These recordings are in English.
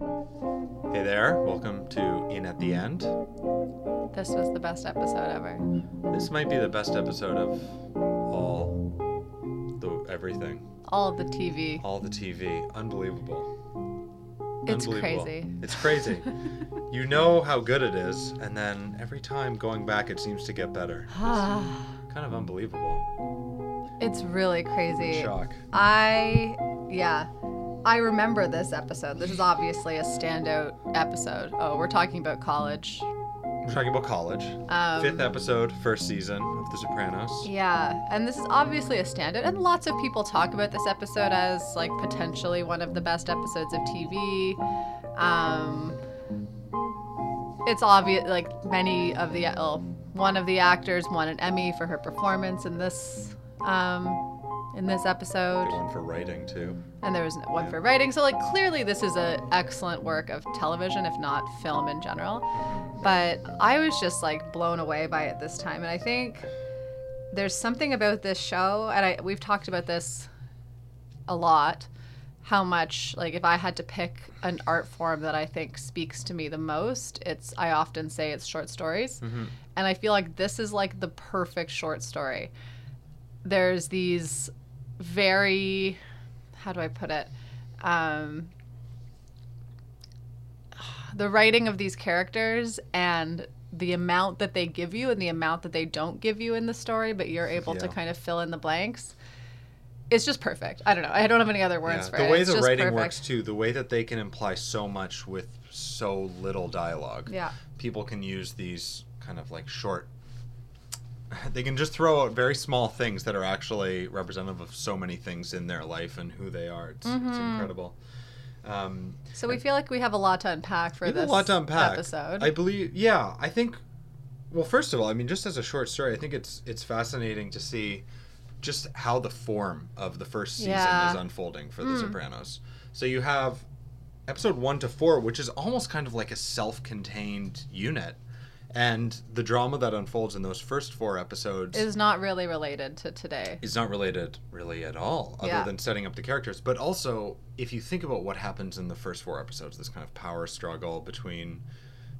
Hey there, welcome to In at the End. This was the best episode ever. This might be the best episode of all the everything, All the TV. all the TV. Unbelievable. It's Unbelievable. crazy. It's crazy. you know how good it is, and then every time going back, it seems to get better. Kind of unbelievable. it's really crazy. Shock. I, yeah. I remember this episode. This is obviously a standout episode. Oh, we're talking about college. We're talking about college. Um, Fifth episode, first season of The Sopranos. Yeah, and this is obviously a standout, and lots of people talk about this episode as like potentially one of the best episodes of TV. Um, it's obvious, like many of the well, one of the actors won an Emmy for her performance in this um, in this episode, one for writing too. and there was one for writing. So like clearly, this is an excellent work of television, if not film in general. But I was just like blown away by it this time, and I think there's something about this show, and I we've talked about this a lot. How much like if I had to pick an art form that I think speaks to me the most, it's I often say it's short stories, mm-hmm. and I feel like this is like the perfect short story. There's these very how do I put it? Um, the writing of these characters and the amount that they give you and the amount that they don't give you in the story, but you're able to kind of fill in the blanks. It's just perfect. I don't know. I don't have any other words Yeah, for the it. way It's the writing perfect. works too, the way that they can imply so much with so little dialogue. Yeah. People can use these kind of like short they can just throw out very small things that are actually representative of so many things in their life and who they are. It's, it's Mm-hmm. incredible. Um, So we feel like we have a lot to unpack for this a lot to unpack. episode. I believe, yeah. I think. Well, first of all, I mean, just as a short story, I think it's it's fascinating to see just how the form of the first season Yeah. is unfolding for The Mm. Sopranos. So you have episode one to four, which is almost kind of like a self-contained unit, and the drama that unfolds in those first four episodes is not really related to today. is not related really at all, other Yeah. than setting up the characters. But also, if you think about what happens in the first four episodes, this kind of power struggle between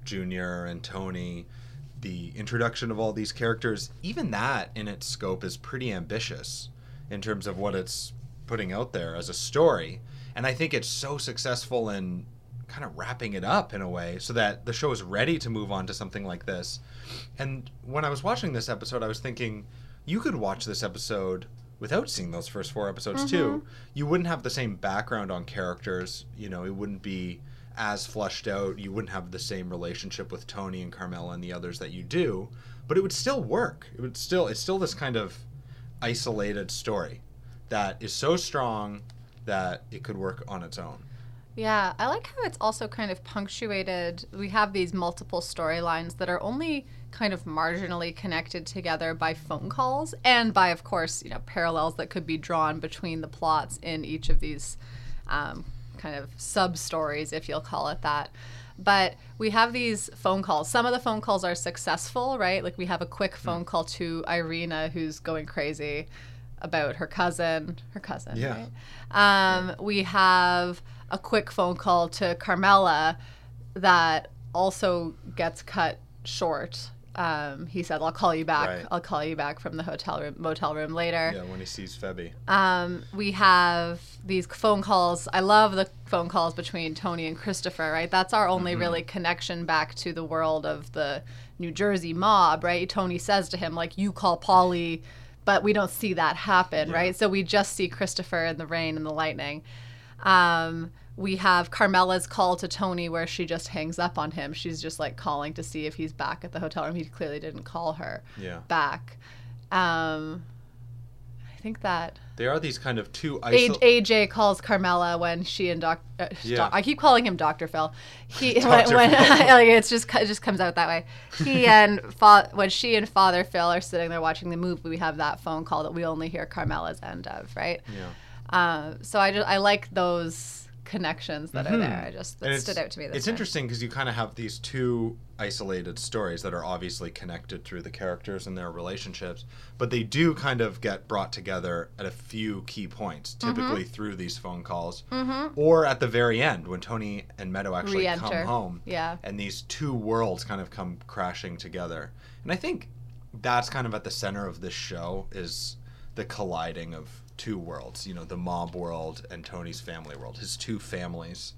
Junior and Tony, the introduction of all these characters, even that in its scope is pretty ambitious in terms of what it's putting out there as a story. And I think it's so successful in kind of wrapping it up in a way so that the show is ready to move on to something like this. And when I was watching this episode, I was thinking, you could watch this episode without seeing those first four episodes too. Mm-hmm. You wouldn't have the same background on characters. You know, it wouldn't be as flushed out. You wouldn't have the same relationship with Tony and Carmela and the others that you do. But it would still work. It would still. It's still this kind of isolated story that is so strong that it could work on its own. Yeah, I like how it's also kind of punctuated. We have these multiple storylines that are only kind of marginally connected together by phone calls and by, of course, you know, parallels that could be drawn between the plots in each of these um, kind of sub stories, if you'll call it that. But we have these phone calls. Some of the phone calls are successful, right? Like we have a quick phone call to Irina, who's going crazy about her cousin. Her cousin, Yeah. right? Um, we have a quick phone call to Carmela that also gets cut short. Um, he said, "I'll call you back. Right. I'll call you back from the hotel room, motel room later." Yeah, when he sees Febby. Um, we have these phone calls. I love the phone calls between Tony and Christopher, right? That's our only really connection back to the world of the New Jersey mob, right? Tony says to him, like, you call Paulie, but we don't see that happen, right? So we just see Christopher in the rain and the lightning. Um, we have Carmela's call to Tony where she just hangs up on him. She's just like calling to see if he's back at the hotel room. He clearly didn't call her Yeah. back. Um, I think that They are these kind of two isol- AJ calls Carmela when she and Doc. Uh, Yeah. I keep calling him Doctor Phil. He Dr. when, when Phil. like, it's just it just comes out that way. He and fa- when she and Father Phil are sitting there watching the movie, we have that phone call that we only hear Carmela's end of, right? Yeah. Uh, so I just I like those connections that are there. I just that Mm-hmm. Stood out to me. It's time. interesting because you kind of have these two isolated stories that are obviously connected through the characters and their relationships, but they do kind of get brought together at a few key points, Mm-hmm. typically through these phone calls, or at the very end when Tony and Meadow actually come Re-enter. home, Yeah. and these two worlds kind of come crashing together. And I think that's kind of at the center of this show is the colliding of two worlds, you know, the mob world and Tony's family world, his two families.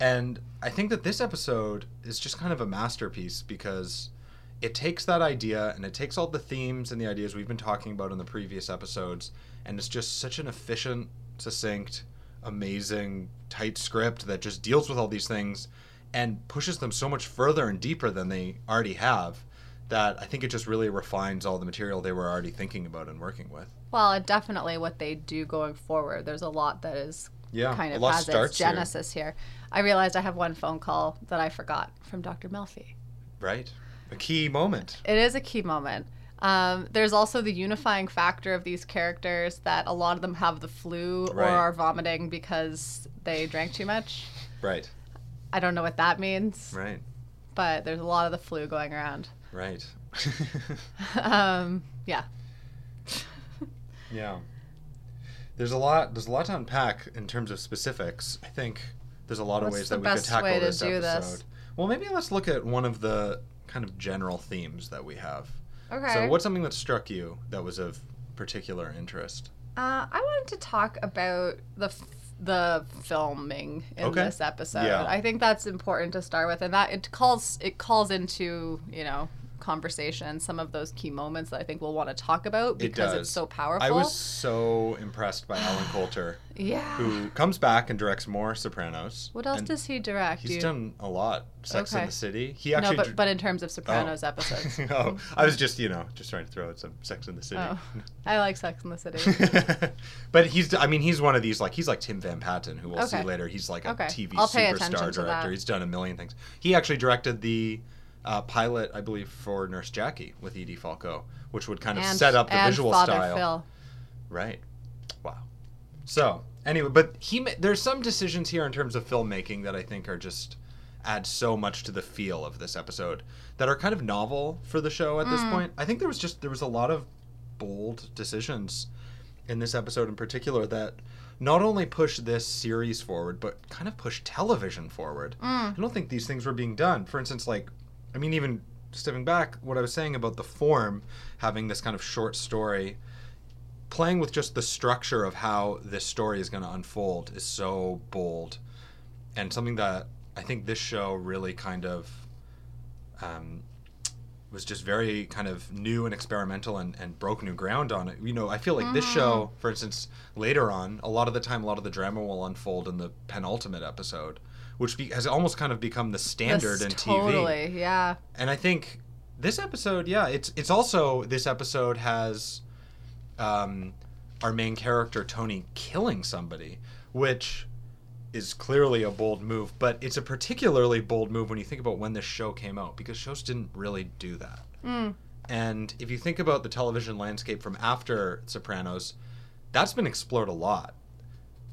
And I think that this episode is just kind of a masterpiece because it takes that idea and it takes all the themes and the ideas we've been talking about in the previous episodes, and it's just such an efficient, succinct, amazing, tight script that just deals with all these things and pushes them so much further and deeper than they already have that I think it just really refines all the material they were already thinking about and working with. Well, definitely what they do going forward. There's a lot that is Yeah, kind of has its starts here. genesis here. I realized I have one phone call that I forgot from Dr. Melfi. Right? A key moment. It is a key moment. Um, there's also the unifying factor of these characters that a lot of them have the flu or are vomiting because they drank too much. Right. I don't know what that means, Right. but there's a lot of the flu going around. Right. um, yeah. Yeah. There's a lot there's a lot to unpack in terms of specifics. I think there's a lot of ways that we could tackle way to this do episode. this? Well, maybe let's look at one of the kind of general themes that we have. Okay. So, what's something that struck you that was of particular interest? Uh, I wanted to talk about the f- the filming in Okay. this episode. Yeah. I think that's important to start with, and that it calls it calls into you know conversation some of those key moments that I think we'll want to talk about because does. it's so powerful. I was so impressed by Allen Coulter, yeah. who comes back and directs more Sopranos. What else does he direct? He's You- done a lot. Sex in the City. He actually no, but but in terms of Sopranos oh. episodes. oh, I was just, you know, just trying to throw out some Sex in the City. Oh, I like Sex in the City. but he's, I mean, he's one of these, like, he's like Tim Van Patten, who we'll see later. He's like a Okay. TV I'll superstar to director. He's done a million things. He actually directed the uh, pilot, I believe, for Nurse Jackie with Edie Falco, which would kind of and, set up the visual Father style. Phil. Right. Wow. So anyway, but he there's some decisions here in terms of filmmaking that I think are just add so much to the feel of this episode that are kind of novel for the show at this Mm. point. I think there was just there was a lot of bold decisions in this episode in particular that not only push this series forward but kind of push television forward. Mm. I don't think these things were being done. For instance, like I mean even stepping back what I was saying about the form having this kind of short story playing with just the structure of how this story is going to unfold is so bold. And something that I think this show really kind of um, was just very kind of new and experimental and, and broke new ground on it. You know, I feel like this show, for instance, later on, a lot of the time, a lot of the drama will unfold in the penultimate episode, which be, has almost kind of become the standard This- in TV Totally, yeah. and I think this episode, yeah, it's it's also this episode has um, our main character Tony killing somebody, which is clearly a bold move, but it's a particularly bold move when you think about when this show came out because shows didn't really do that. Mm. And if you think about the television landscape from after Sopranos, that's been explored a lot.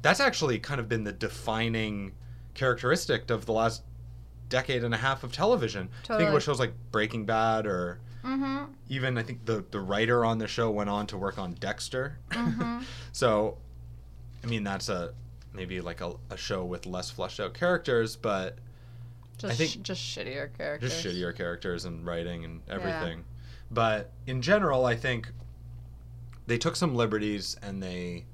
That's actually kind of been the defining characteristic of the last decade and a half of television. Think Totally. about shows like Breaking Bad or Mm-hmm. even I think the the writer on the show went on to work on Dexter. Mhm. so, I mean that's a maybe like a, a show with less fleshed out characters, but Just, think- sh- just shittier characters. just shittier characters and writing and everything. But in general, I think they took some liberties and they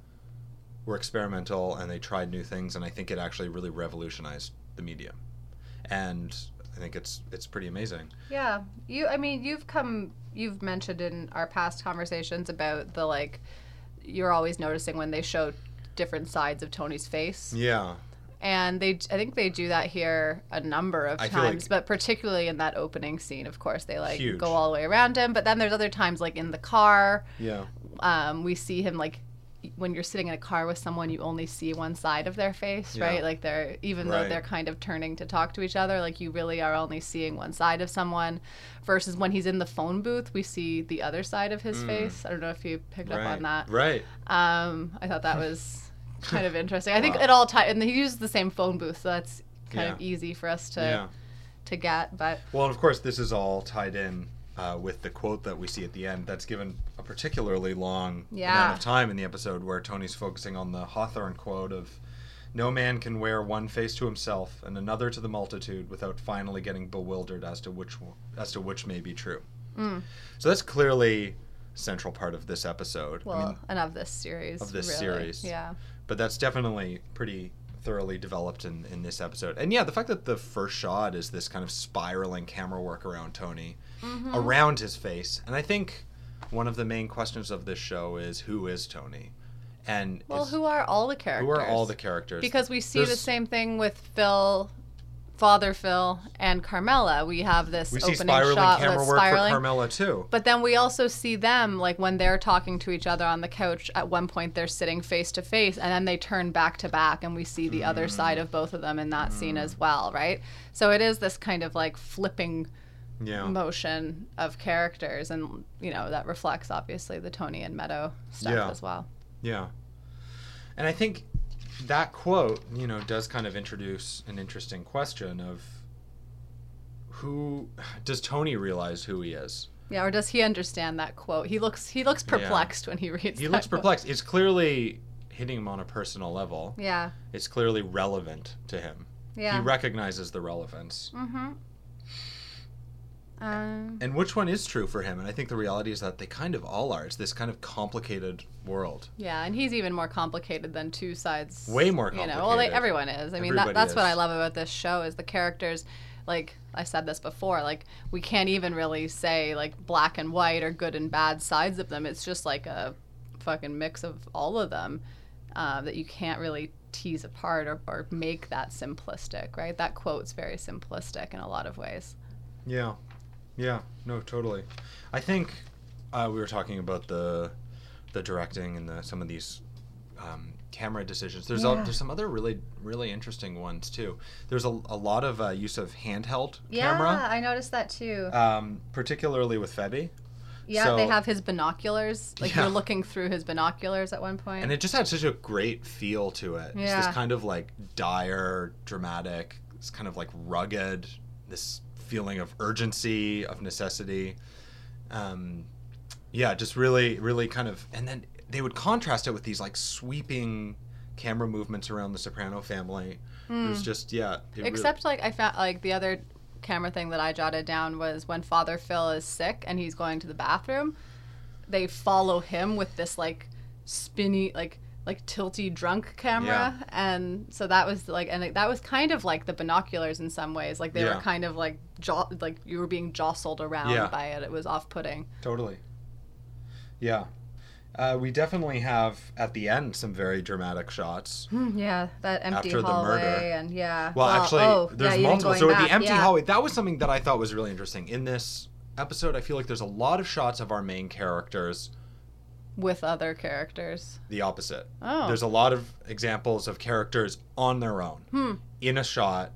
were experimental and they tried new things, and I think it actually really revolutionized the medium. And I think it's it's pretty amazing. Yeah, you. I mean, you've come. You've mentioned in our past conversations about the like. You're always noticing when they show different sides of Tony's face, Yeah, and they. I think they do that here a number of I feel like- times, but particularly in that opening scene, of course, they like Huge. go all the way around him. But then there's other times, like in the car, yeah, um, we see him like when you're sitting in a car with someone you only see one side of their face Yeah. right like they're even though they're kind of turning to talk to each other like you really are only seeing one side of someone versus when he's in the phone booth we see the other side of his Mm. face i don't know if you picked right, up on that right. um, i thought that was kind of interesting. I think Wow. it all tied, and he used the same phone booth, so that's kind of easy for us to yeah. to get. But Well, of course, this is all tied in uh, with the quote that we see at the end. That's given a particularly long Yeah. amount of time in the episode where Tony's focusing on the Hawthorne quote of no man can wear one face to himself and another to the multitude without finally getting bewildered as to which as to which may be true. mm, So that's clearly a central part of this episode. I well, mean, and of this series, of this really. series. yeah, but that's definitely pretty thoroughly developed in, in this episode. And yeah, the fact that the first shot is this kind of spiraling camera work around Tony, Mhm. around his face. And I think one of the main questions of this show is who is Tony? And Well, who are all the characters? who are all the characters? Because we see the same thing with Phil, Father Phil, and Carmela. We have this we see opening spiraling shot camera with work spiraling. for Carmela too. But then we also see them, like when they're talking to each other on the couch, at one point they're sitting face to face, and then they turn back to back, and we see the other side of both of them in that scene as well, right? So it is this kind of like flipping Yeah. motion of characters, and, you know, that reflects obviously the Tony and Meadow stuff Yeah. as well. Yeah. And I think that quote, you know, does kind of introduce an interesting question of who does Tony realize who he is? Yeah, or does he understand that quote? He looks he looks Yeah. perplexed when he reads. He looks quote. perplexed. It's clearly hitting him on a personal level. Yeah, It's clearly relevant to him. yeah. He recognizes the relevance. mm-hmm. Um, And which one is true for him? And I think the reality is that they kind of all are. It's this kind of complicated world. yeah, and he's even more complicated than two sides. Way more complicated. You know, well, everyone is. I mean, that, that's what I love about this show is the characters. Like I said this before, like we can't even really say like black and white or good and bad sides of them. It's just like a fucking mix of all of them uh, that you can't really tease apart or, or make that simplistic, right? That quote's very simplistic in a lot of ways. Yeah. Yeah. No, totally. I think uh, we were talking about the the directing and the, some of these um, camera decisions. There's a, there's some other really really interesting ones too. There's a, a lot of uh, use of handheld Yeah, camera, Yeah, I noticed that too. um, particularly with Febby. yeah, they have his binoculars. Like Yeah. you're looking through his binoculars at one point. And it just had such a great feel to it. It's Yeah. this kind of like dire, dramatic, it's kind of like rugged, this feeling of urgency, of necessity. Um, yeah, just really, really kind of. And then they would contrast it with these like sweeping camera movements around the Soprano family. It was just, yeah. it really- Hmm. Except like I found like the other camera thing that I jotted down was when Father Phil is sick and he's going to the bathroom, they follow him with this like spinny like like tilty drunk camera and so that was like and it, that was kind of like the binoculars in some ways like they Yeah. were kind of like jo- like you were being jostled around Yeah. by it it was off-putting Totally. Yeah. Uh, we definitely have at the end some very dramatic shots. yeah that empty After the hallway murder. and yeah Well, actually, oh, there's yeah, multiple. So back, the empty yeah. hallway, that was something that I thought was really interesting. In this episode, I feel like there's a lot of shots of our main characters with other characters the opposite. oh There's a lot of examples of characters on their own hmm in a shot,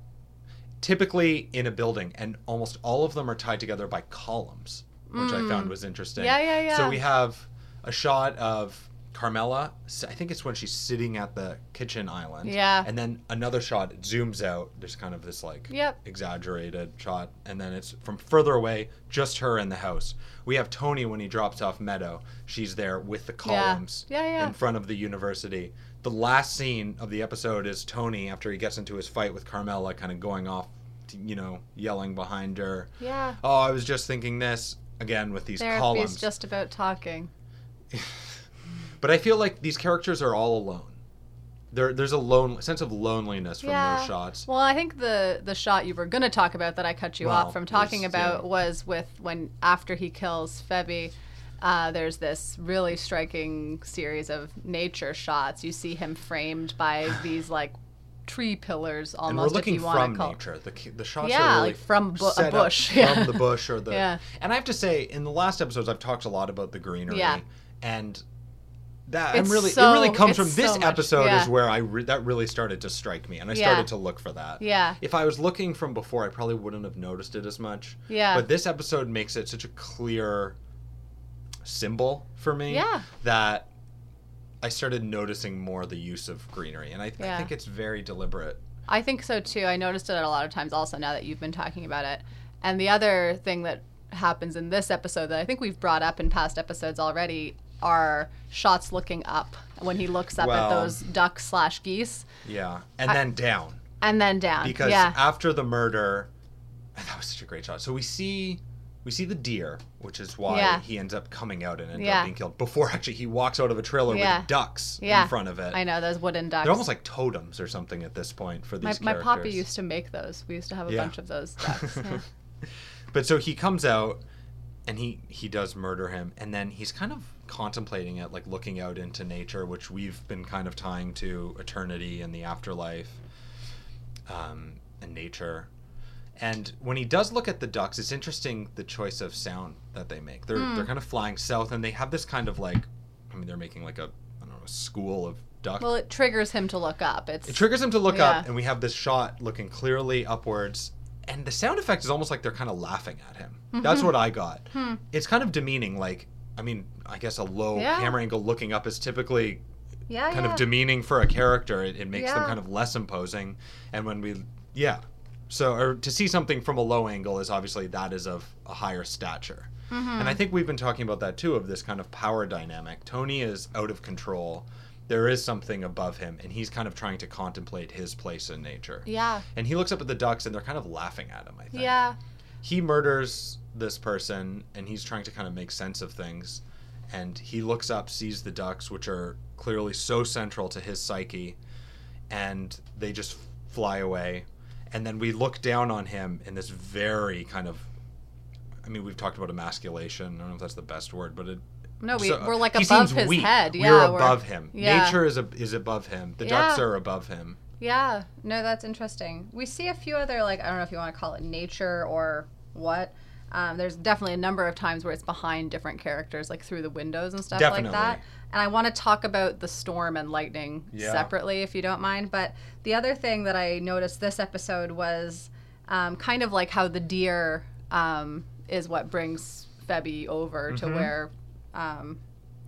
typically in a building, and almost all of them are tied together by columns, which I found Mm. was interesting. yeah yeah yeah So we have a shot of Carmela. I think it's when she's sitting at the kitchen island. Yeah. And then another shot zooms out. There's kind of this like Yep. exaggerated shot, and then it's from further away, just her in the house. We have Tony when he drops off Meadow. She's there with the columns Yeah, yeah. in front of the university. The last scene of the episode is Tony after he gets into his fight with Carmela, kind of going off, to, you know, yelling behind her. yeah Oh, I was just thinking this again with these Therapy columns. is just about talking. But I feel like these characters are all alone. There, there's a lone sense of loneliness from Yeah. those shots. Well, I think the the shot you were gonna talk about that I cut you Well, off from talking about yeah. was with when after he kills Febby. Uh, there's this really striking series of nature shots. You see him framed by these like tree pillars, almost. and we're looking if you from call. nature. The the shots Yeah, are really like from bu- a bush, from the bush or the. Yeah. And I have to say, in the last episodes, I've talked a lot about the greenery. Yeah. And that It's I'm really so- it really comes from this so much- episode yeah. is where I re- that really started to strike me, and I Yeah. started to look for that. Yeah, If I was looking from before, I probably wouldn't have noticed it as much. yeah, But this episode makes it such a clear symbol for me yeah. that I started noticing more the use of greenery, and I, I Yeah. think it's very deliberate. I think so too. I noticed it a lot of times also now that you've been talking about it. And the other thing that happens in this episode that I think we've brought up in past episodes already are shots looking up when he looks up Well- at those ducks slash geese Yeah, and then down and then down. because yeah. after the murder, and that was such a great shot. So we see we see the deer, which is why Yeah. he ends up coming out and ends Yeah. up being killed. Before actually he walks out of a trailer Yeah. with ducks in front of it. I know those wooden ducks. They're almost like totems or something at this point for my, these my characters. poppy used to make those. We used to have a bunch of those ducks. But so he comes out and he he does murder him and then he's kind of contemplating it like looking out into nature which we've been kind of tying to eternity and the afterlife um, and nature and when he does look at the ducks it's interesting the choice of sound that they make they're Hmm. they're kind of flying south and they have this kind of like i mean they're making like a i don't know a school of ducks well, it triggers him to look up. It's it triggers him to look Yeah. up, and we have this shot looking clearly upwards. And the sound effect is almost like they're kind of laughing at him. Mm-hmm. That's what I got. Hmm. It's kind of demeaning. Like, I mean, I guess a low Yeah. camera angle looking up is typically yeah, kind yeah. of demeaning for a character. It, it makes them kind of less imposing. And when we, yeah. So, or to see something from a low angle is obviously that is of a higher stature. Mm-hmm. And I think we've been talking about that too of this kind of power dynamic. Tony is out of control. There is something above him, and he's kind of trying to contemplate his place in nature. yeah, And he looks up at the ducks, and they're kind of laughing at him. I think. yeah, He murders this person, and he's trying to kind of make sense of things. And he looks up, sees the ducks, which are clearly so central to his psyche, and they just fly away. And then we look down on him in this very kind of I mean, we've talked about emasculation. I don't know if that's the best word, but it. No, we, so- we're like above his weak. head. Yeah, we're we're- above him. yeah. Nature is a, is above him. The ducks are above him. Yeah, no, that's interesting. We see a few other, like, I don't know if you want to call it nature or what. Um, there's definitely a number of times where it's behind different characters, like through the windows and stuff like that. Definitely. And I want to talk about the storm and lightning Yeah. separately, if you don't mind. But the other thing that I noticed this episode was um, kind of like how the deer um, is what brings Febby over to Mhm. where um,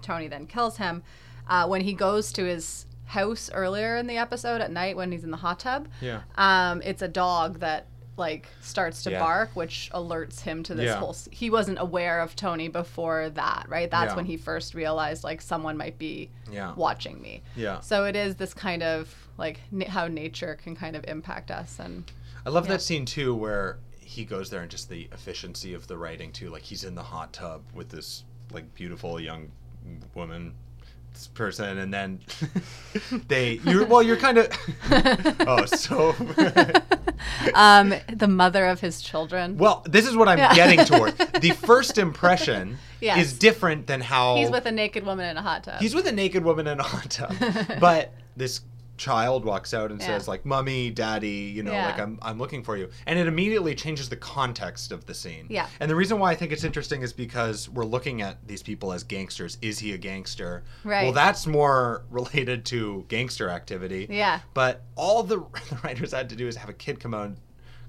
Tony then kills him. Uh, when he goes to his house earlier in the episode at night when he's in the hot tub, Yeah. um, it's a dog that like starts to Yeah. bark, which alerts him to this Yeah. whole. He wasn't aware of Tony before that, right? That's Yeah. when he first realized like someone might be Yeah. watching me. Yeah. So it is this kind of like na- how nature can kind of impact us, and I love that scene too, where he goes there and just the efficiency of the writing too. Like he's in the hot tub with this like beautiful young woman person, and then they you well you're kind of oh so um, the mother of his children. well this is what I'm Yeah. getting toward. The first impression Yes. is different than how He's with a naked woman in a hot tub. He's with a naked woman in a hot tub. but this child walks out and Yeah. says like mummy daddy you know Yeah. like I'm, I'm looking for you and it immediately changes the context of the scene Yeah. and the reason why i think it's interesting is because we're looking at these people as gangsters is he a gangster Right. well that's more related to gangster activity yeah, but all the, the writers had to do is have a kid come out and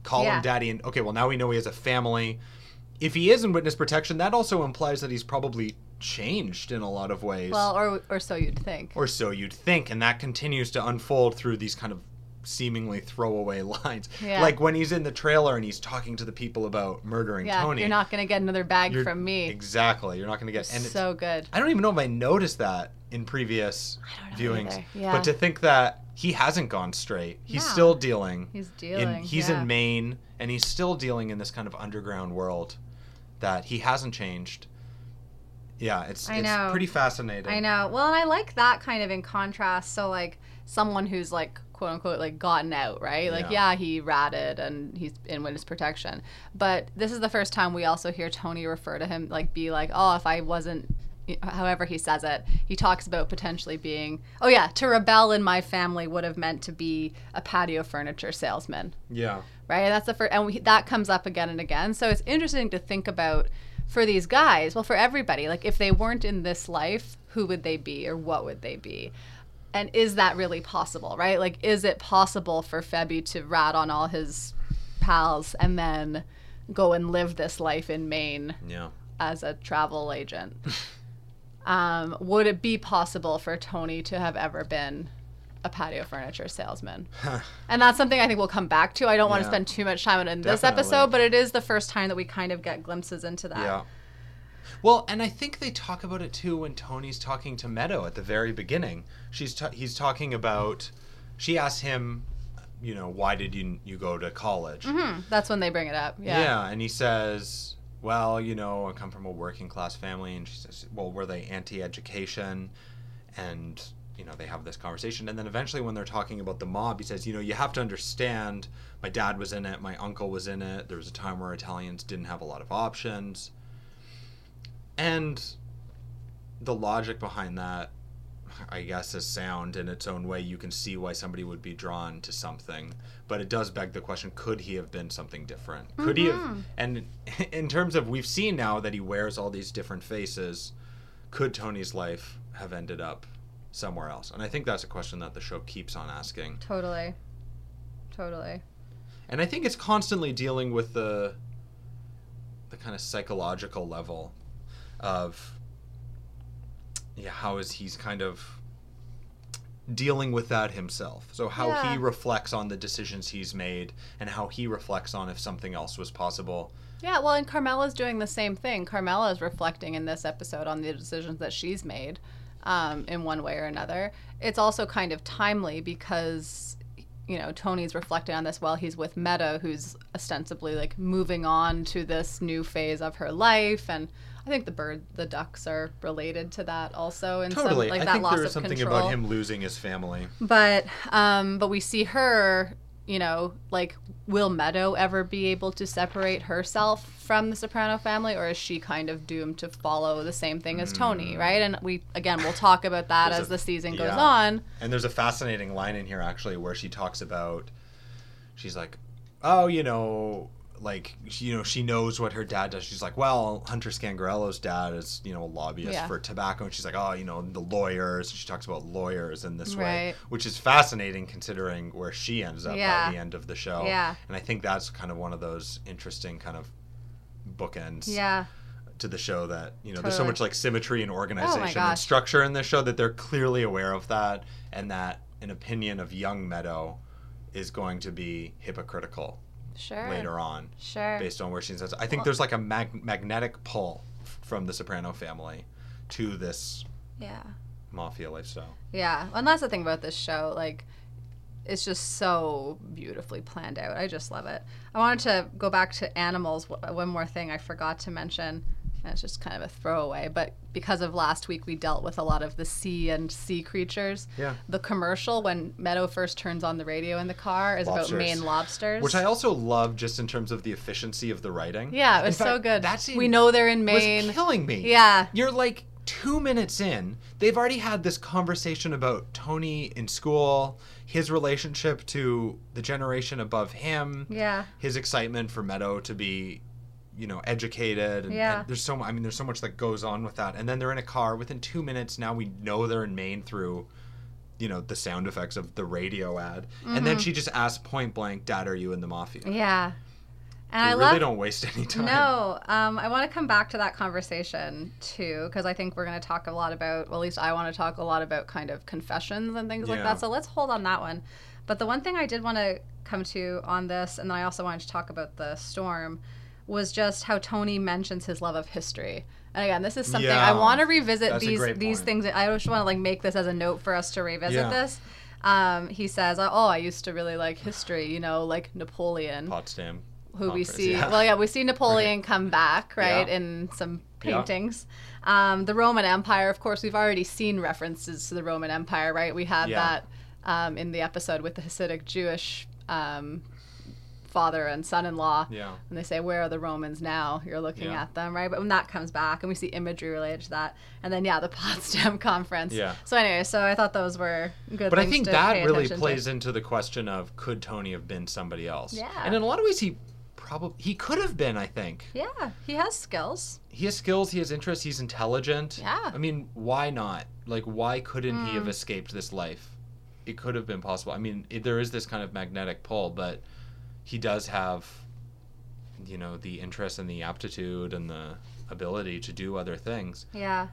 call Yeah. him daddy and okay well now we know he has a family if he is in witness protection that also implies that he's probably changed in a lot of ways well, or or so you'd think. or so you'd think and that continues to unfold through these kind of seemingly throwaway lines Yeah. like when he's in the trailer and he's talking to the people about murdering yeah, tony you're not gonna get another bag You're- from me. exactly you're not going to get and it's, so good. i don't even know if i noticed that in previous I don't know viewings either. Yeah. but to think that he hasn't gone straight he's Yeah. still dealing He's in, dealing. he's yeah. in maine and he's still dealing in this kind of underground world that he hasn't changed yeah it's I it's know. pretty fascinating I know. Well, and I like that kind of in contrast. So like someone who's like quote unquote like gotten out, right? Like Yeah. yeah, he ratted and he's in witness protection. But this is the first time we also hear Tony refer to him like be like, "Oh, if I wasn't however he says it, he talks about potentially being, oh yeah, to rebel in my family would have meant to be a patio furniture salesman yeah right? That's the first, and we, that comes up again and again. So it's interesting to think about for these guys, well, for everybody, like if they weren't in this life, who would they be or what would they be? And is that really possible, right? Like, is it possible for Febby to rat on all his pals and then go and live this life in Maine yeah as a travel agent? Um, would it be possible for Tony to have ever been a patio furniture salesman? and that's something I think we'll come back to. I don't want to Yeah. spend too much time on it in this episode, but it is the first time that we kind of get glimpses into that. Yeah. Well, and I think they talk about it too when Tony's talking to Meadow at the very beginning. She's ta- he's talking about. She asks him, you know, why did you you go to college? Hmm, that's when they bring it up. Yeah. Yeah. and he says, "Well, you know, I come from a working class family." And she says, "Well, were they anti-education?" And you know, they have this conversation, and then eventually, when they're talking about the mob, he says, "You know, you have to understand. My dad was in it. My uncle was in it. There was a time where Italians didn't have a lot of options." And the logic behind that, I guess, is sound in its own way. You can see why somebody would be drawn to something, but it does beg the question: Could he have been something different? Could he have? Mm-hmm. And in terms of, we've seen now that he wears all these different faces. Could Tony's life have ended up somewhere else? And I think that's a question that the show keeps on asking. Totally. Totally. And I think it's constantly dealing with the the kind of psychological level of yeah, how is he's kind of dealing with that himself. So how Yeah. he reflects on the decisions he's made and how he reflects on if something else was possible. Yeah, well, and Carmela's doing the same thing. Carmela is reflecting in this episode on the decisions that she's made um, in one way or another. It's also kind of timely because, you know, Tony's reflecting on this while he's with Meadow, who's ostensibly like moving on to this new phase of her life. And I think the bird, the ducks are related to that also. In Totally. some, like I that think loss there something control about him losing his family. but um but we see her you know like will meadow ever be able to separate herself from the soprano family or is she kind of doomed to follow the same thing as tony right? And we again we'll talk about that Mm. As a- the season goes on. And there's a fascinating line in here actually where she talks about she's like, "Oh, you know, like she- you know, she knows what her dad does." She's like, "Well, Hunter Scangarelo's dad is, you know, a lobbyist Yeah. for tobacco." And she's like, "Oh, you know, the lawyers." She talks about lawyers in this way, which is fascinating considering where she ends up Yeah. by the end of the show. Yeah. And I think that's kind of one of those interesting kind of bookends yeah to the show that you know there's so Oh much like symmetry and oh organization and structure in this show that they're clearly aware of that and that an opinion of young meadow is going to be hypocritical sure later on sure based on where she says i think Well- there's like a mag- magnetic pull from the soprano family to this yeah mafia lifestyle Yeah, and that's the thing about this show. Like, it's just so beautifully planned out. I just love it. I wanted to go back to animals. W- One more thing I forgot to mention. And it's just kind of a throwaway, but because of last week, we dealt with a lot of the sea and sea creatures. Yeah. The commercial when Meadow first turns on the radio in the car is Lobsters. about Maine lobsters. which i also love just in terms of the efficiency of the writing yeah, it was so good. that scene we know they're in was Maine. killing me Yeah. You're like two minutes in. They've already had this conversation about Tony in school, his relationship to the generation above him, Yeah. his excitement for Meadow to be, you know, educated. And, Yeah. and there's so mu- I mean, there's so much that goes on with that. And then they're in a car. Within two minutes, now we know they're in Maine through. You know the sound effects of the radio ad, and Mm-hmm. then she just asks point blank, "Dad, are you in the mafia?" Yeah. And I really love don't waste any time. No, um, I want to come back to that conversation too, because I think we're going to talk a lot about, well, at least I want to talk a lot about kind of confessions and things like that. So let's hold on that one. But the one thing I did want to come to on this, and then I also wanted to talk about the storm, was just how Tony mentions his love of history. And again, this is something Yeah. I want to revisit these these things. I just want to like make this as a note for us to revisit Yeah. this. Um, he says, "Oh, I used to really like history. You know, like Napoleon." Potsdam. who we see yeah. well yeah we see napoleon come back right in some paintings um, the roman empire of course we've already seen references to the roman empire right we had that um, in the episode with the hasidic jewish um, father and son-in-law Yeah. and they say where are the romans now you're looking Yeah. at them right but when that comes back and we see imagery related to that and then yeah the potsdam conference Yeah. so anyway so i thought those were good But I think that really attention to. plays into the question of could Tony have been somebody else? Yeah. And in a lot of ways, he probably he could have been. I think yeah he has skills he has skills, he has interests, he's intelligent. Yeah. I mean, why not? Like, why couldn't he Hmm. have escaped this life? It could have been possible. I mean, it, there is this kind of magnetic pull, but he does have, you know, the interest and the aptitude and the ability to do other things. Yeah.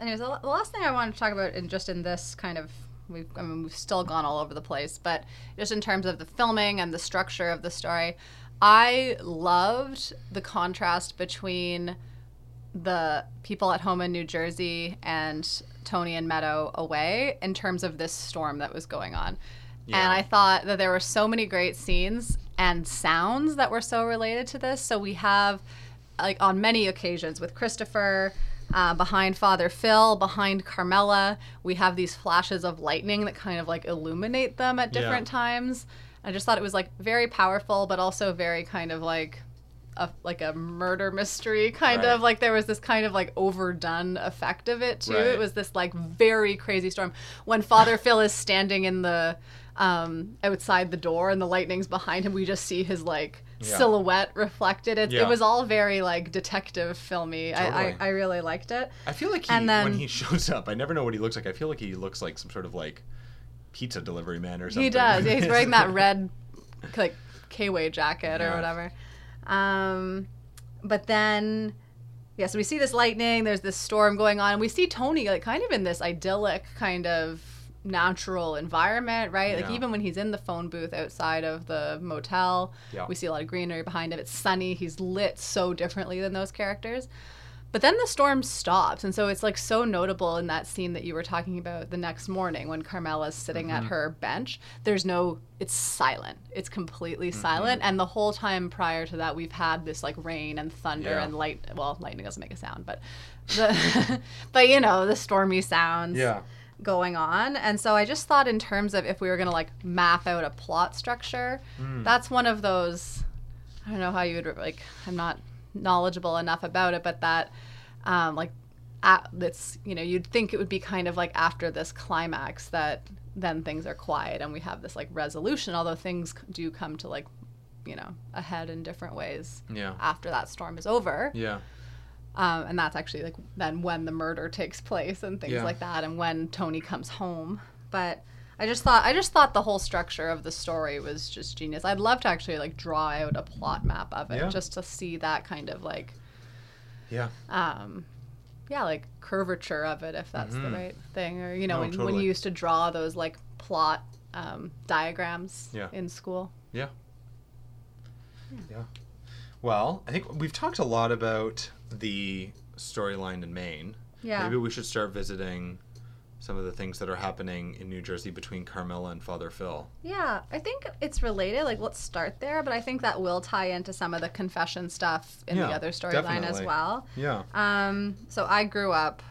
anyways, the the last thing I wanted to talk about, in just in this kind of, we've, I mean, we've still gone all over the place, but just in terms of the filming and the structure of the story, I loved the contrast between the people at home in New Jersey and Tony and Meadow away in terms of this storm that was going on. Yeah. And I thought that there were so many great scenes and sounds that were so related to this. So we have, like, on many occasions with Christopher. Uh, behind Father Phil, behind Carmela, we have these flashes of lightning that kind of like illuminate them at Yeah. different times. I just thought it was like very powerful, but also very kind of like a like a murder mystery kind Right. of like there was this kind of like overdone effect of it too. Right. It was this like very crazy storm when Father Phil is standing in the um outside the door and the lightning's behind him. We just see his like Yeah. silhouette reflected. It, Yeah. it was all very like detective filmy. I, Totally. I I really liked it. I feel like he, And then- when he shows up, I never know what he looks like. I feel like he looks like some sort of like pizza delivery man or something. He does. Yeah, he's wearing that red, like K-way jacket or whatever. Um, but then, yeah, so we see this lightning. There's this storm going on, and we see Tony like kind of in this idyllic kind of natural environment, right? Like even when he's in the phone booth outside of the motel, Yeah. we see a lot of greenery behind him. It's sunny. He's lit so differently than those characters. But then the storm stops, and so it's like so notable in that scene that you were talking about the next morning when Carmela's sitting Mm-hmm. at her bench. There's no, it's silent. It's completely Mm-hmm. silent, and the whole time prior to that, we've had this like rain and thunder Yeah. and light. Well, lightning doesn't make a sound, but the, but you know the stormy sounds Yeah. going on. And so I just thought in terms of if we were going to like map out a plot structure, Mm. that's one of those I don't know how you would like I'm not knowledgeable enough about it, but that um like at, that's you know you'd think it would be kind of like after this climax that then things are quiet and we have this like resolution although things do come to like you know ahead in different ways Yeah. after that storm is over Yeah. um, and that's actually like then when the murder takes place and things Yeah. like that and when tony comes home but i just thought i just thought the whole structure of the story was just genius i'd love to actually like draw out a plot map of it Yeah. just to see that kind of like Yeah. um yeah like curvature of it if that's the Mhm. right thing or you know No, when, when you used to draw those like plot um, diagrams Yeah. in school Yeah. Yeah. Well, I think we've talked a lot about the storyline in Maine. yeah Maybe we should start visiting some of the things that are happening in New Jersey between Carmela and Father Phil. Yeah, I think it's related. Like, let's start there, but I think that will tie into some of the confession stuff in the other storyline as well. Yeah. Um, so I grew up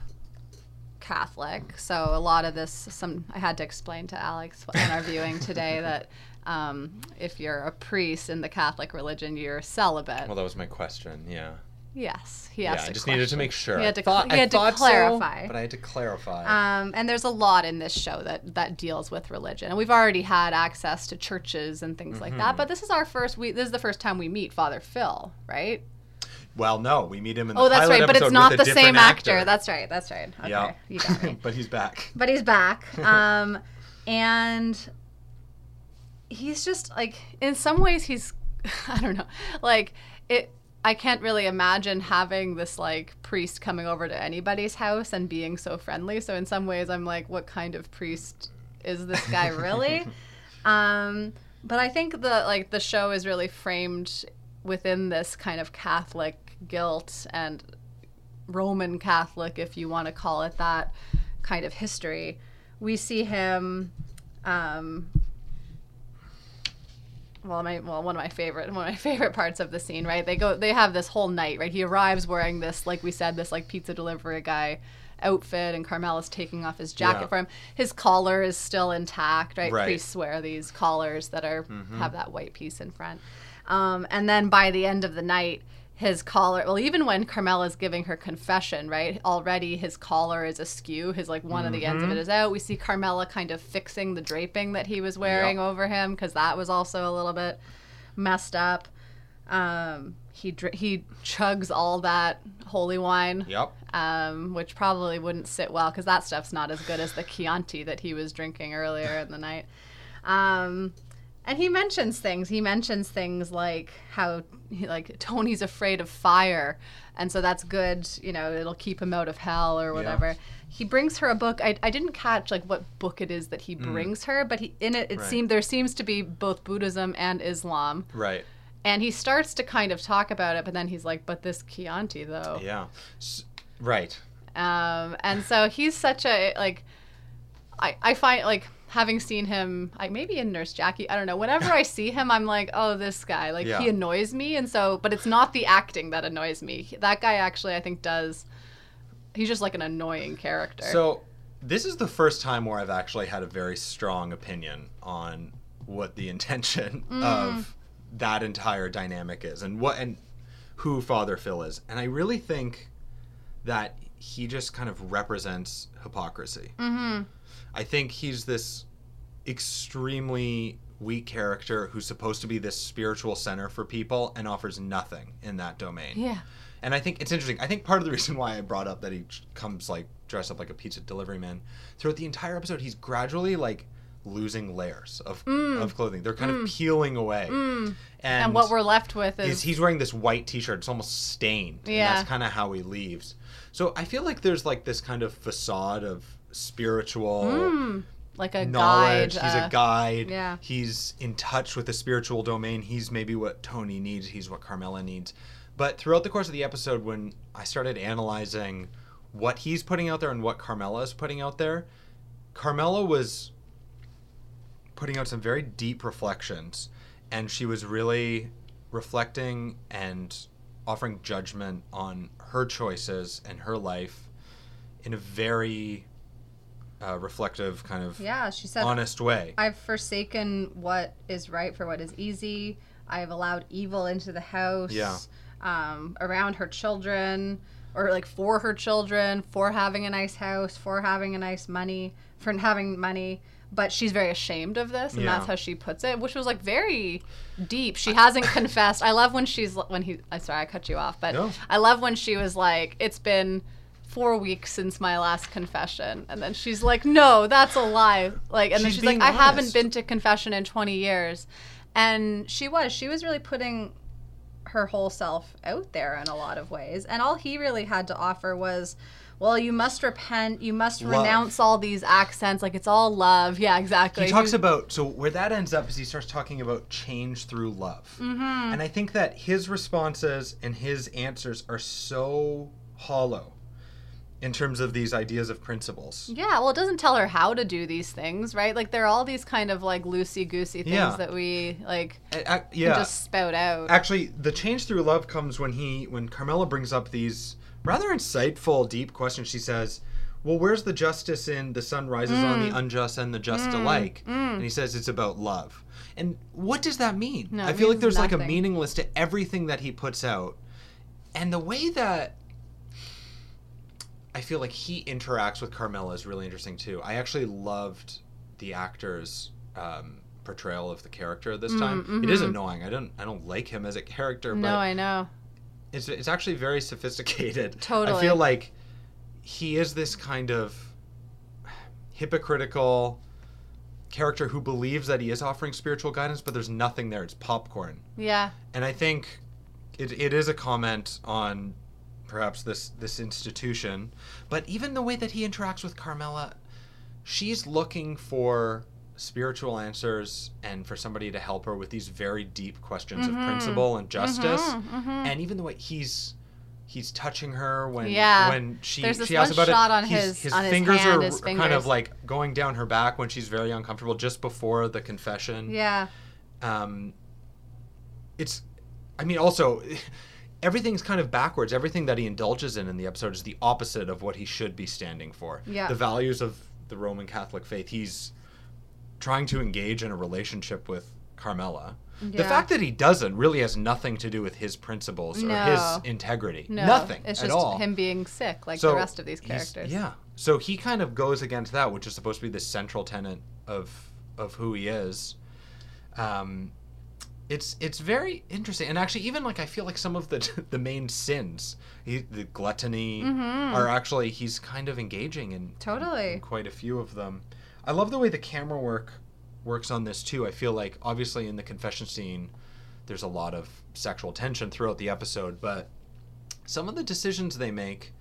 Catholic, so a lot of this, some I had to explain to Alex in our viewing today that um, if you're a priest in the Catholic religion, you're celibate. Well, that was my question. Yeah. Yes, he asked. Yeah, asked. I a just needed to make sure. He had I to, thought, he I had to thought so, clarify. but I had to clarify. Um, and there's a lot in this show that that deals with religion, and we've already had access to churches and things like Mm-hmm. that. But this is our first. We this is the first time we meet Father Phil, right? well, no, we meet him in the Oh, that's pilot right. But it's not the same different actor. That's right. That's right. Okay, yeah. you got me. but he's back. but he's back, um, and he's just like in some ways he's I don't know like it. I can't really imagine having this like priest coming over to anybody's house and being so friendly. So in some ways, I'm like, what kind of priest is this guy really? um, but I think the like the show is really framed within this kind of Catholic guilt and Roman Catholic, if you want to call it that, kind of history. We see him. Um, well, my well, one of my favorite one of my favorite parts of the scene, right? They go, they have this whole night, right? He arrives wearing this, like we said, this like pizza delivery guy outfit, and Carmela's taking off his jacket Yeah. for him. His collar is still intact, right? Right. Priests wear these collars that are Mm-hmm. have that white piece in front. Um, and then by the end of the night, his collar, well, even when Carmela's giving her confession, right? Already his collar is askew. His, like, one of the ends of Mm-hmm. it is out. We see Carmela kind of fixing the draping that he was wearing Yep. over him because that was also a little bit messed up. Um, he, dr- he chugs all that holy wine Yep. um, which probably wouldn't sit well because that stuff's not as good as the Chianti that he was drinking earlier in the night. Um, And he mentions things. He mentions things like how like Tony's afraid of fire, and so that's good. You know, it'll keep him out of hell or whatever. He brings her a book. I, I didn't catch like what book it is that he brings her, but he in it it Right. seemed there seems to be both Buddhism and Islam, Right. and he starts to kind of talk about it, but then he's like, "But this Chianti though." Yeah. S- right. Um, and so he's such a like I, I find like having seen him like maybe in Nurse Jackie, I don't know. Whenever I see him, I'm like, oh, this guy. Like Yeah. he annoys me, and so but it's not the acting that annoys me. That guy actually I think does. He's just like an annoying character. So this is the first time where I've actually had a very strong opinion on what the intention Mm. of that entire dynamic is and what and who Father Phil is. And I really think that he just kind of represents hypocrisy. mm-hmm. I think he's this extremely weak character who's supposed to be this spiritual center for people and offers nothing in that domain. Yeah. And I think it's interesting. I think part of the reason why I brought up that he comes like dressed up like a pizza delivery man throughout the entire episode, he's gradually like losing layers of of clothing. They're kind of peeling away. And, Mm. And, what we're left with is, is he's wearing this white t-shirt. It's almost stained. And Yeah. that's kind of how he leaves. So I feel like there's like this kind of facade of spiritual mm, like a knowledge. guide. He's uh, a guide. yeah. He's in touch with the spiritual domain. He's maybe what Tony needs. He's what Carmela needs. But throughout the course of the episode, when I started analyzing what he's putting out there and what Carmela is putting out there, Carmela was putting out some very deep reflections, and she was really reflecting and offering judgment on her choices and her life in a very uh, reflective kind of Yeah, she said honest way. I've forsaken what is right for what is easy. I have allowed evil into the house. Yeah. Um, around her children, or like for her children, for having a nice house, for having a nice money, for having money. But she's very ashamed of this, and Yeah. that's how she puts it, which was like very deep. She hasn't confessed. I love when she's when he. I'm sorry, I cut you off, but No. I love when she was like, "It's been." Four weeks since my last confession, and then she's like, "No, that's a lie." Like, and then She's she's like, "I haven't been to confession in 20 years," and she was. She was really putting her whole self out there in a lot of ways, and all he really had to offer was. Well, you must repent. You must Love. renounce all these accents. Like it's all love. Yeah, exactly. he talks about so where that ends up is he starts talking about change through love Mm-hmm. and i think that his responses and his answers are so hollow in terms of these ideas of principles Yeah, well, it doesn't tell her how to do these things, right? Like there are all these kind of like loosey goosey things Yeah. that we like a- can yeah just spout out. actually the change through love comes when he when carmela brings up these rather insightful deep questions she says well where's the justice in the sun rises on Mm. the unjust and the just alike and he says it's about love and what does that mean No, i feel like there's like a nothing. meaningless to everything that he puts out and the way that i feel like he interacts with carmela is really interesting too i actually loved the actor's um, portrayal of the character this time it is mhm. annoying i don't i don't like him as a character but no, I know. it's it's actually very sophisticated. Totally. I feel like he is this kind of hypocritical character who believes that he is offering spiritual guidance, but there's nothing there. It's popcorn. Yeah. And I think it, it is a comment on perhaps this this institution, but even the way that he interacts with Carmela, she's looking for spiritual answers and for somebody to help her with these very deep questions Mhm. of principle and justice Mhm, mhm. and even the way he's he's touching her when Yeah. when she she asks about shot it on his- his on his fingers hand, are his kind of like going down her back when she's very uncomfortable just before the confession Yeah. um it's i mean also everything's kind of backwards everything that he indulges in in the episode is the opposite of what he should be standing for Yeah. the values of the roman catholic faith he's trying to engage in a relationship with carmela Yeah. the fact that he doesn't really has nothing to do with his principles or his integrity No. nothing It's at just all him being sick, like so the rest of these characters. Yeah. So he kind of goes against that, which is supposed to be the central tenet of of who he is. Um, it's it's very interesting, and actually, even like I feel like some of the the main sins, he, the gluttony, Mhm. are actually he's kind of engaging in Totally. in quite a few of them. I love the way the camera work works on this too. I feel like obviously in the confession scene, there's a lot of sexual tension throughout the episode, but some of the decisions they make.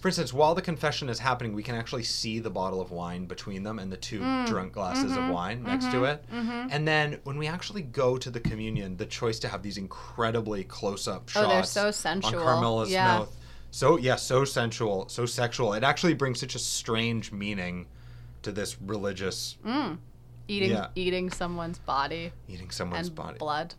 For instance, while the confession is happening, we can actually see the bottle of wine between them and the two mm, drunk glasses of mm-hmm, wine next to mm-hmm, it. Mm-hmm. And then when we actually go to the communion, the choice to have these incredibly close-up shots Oh, they're so sensual. on Carmela's Yeah. mouth. So yeah, so sensual, so sexual. It actually brings such a strange meaning to this religious mm. Eating Yeah. eating someone's body eating someone's body. blood.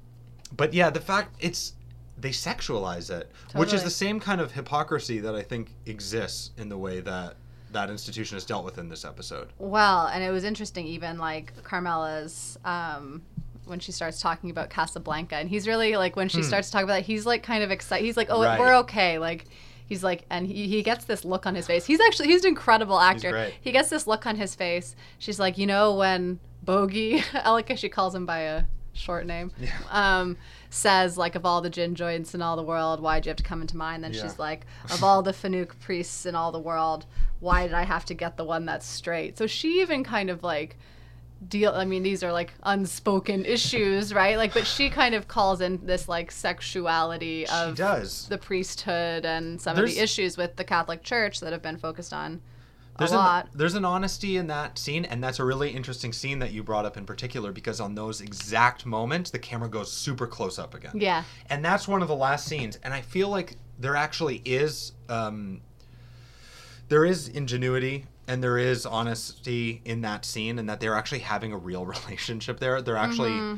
But yeah, the fact it's they sexualize it, which is the same kind of hypocrisy that I think exists in the way that that institution is dealt with in this episode. Well, and it was interesting, even like Carmela's, um, when she starts talking about Casablanca, and he's really like, when she starts talking about that, he's like kind of excited. He's like, oh, Hmm. Right. we're okay. Like, he's like, and he, he gets this look on his face. He's actually, he's an incredible actor. He gets this look on his face. She's like, you know, when Bogey, how she calls him by a short name, Yeah. um, says like, of all the gin joints in all the world, why'd you have to come into mine? Then Yeah. she's like, of all the Fanuc priests in all the world, why did I have to get the one that's straight? So she even kind of like deal I mean these are like unspoken issues, right? Like but she kind of calls in this like sexuality of does. the priesthood and some of the issues with the Catholic Church that have been focused on a There's lot. an there's an honesty in that scene, and that's a really interesting scene that you brought up in particular because on those exact moments the camera goes super close up again. yeah. and that's one of the last scenes and i feel like there actually is um, there is ingenuity and there is honesty in that scene and that they're actually having a real relationship there they're actually Mm-hmm.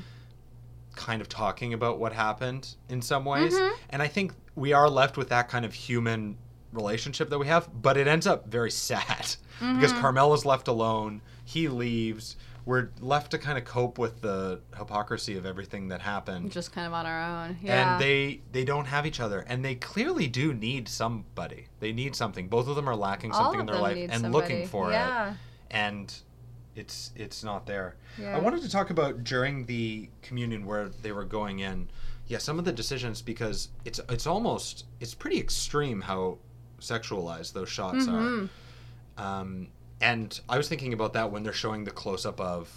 kind of talking about what happened in some ways Mhm. and i think we are left with that kind of human relationship that we have but it ends up very sad because Mm-hmm. carmela's left alone he leaves we're left to kind of cope with the hypocrisy of everything that happened Just kind of on our own. Yeah. and they they don't have each other and they clearly do need somebody they need something both of them are lacking something in their life and somebody. looking for yeah. it and it's it's not there Yeah. i wanted to talk about during the communion where they were going in yeah some of the decisions because it's it's almost it's pretty extreme how sexualized those shots Mhm. are um, and I was thinking about that when they're showing the close up of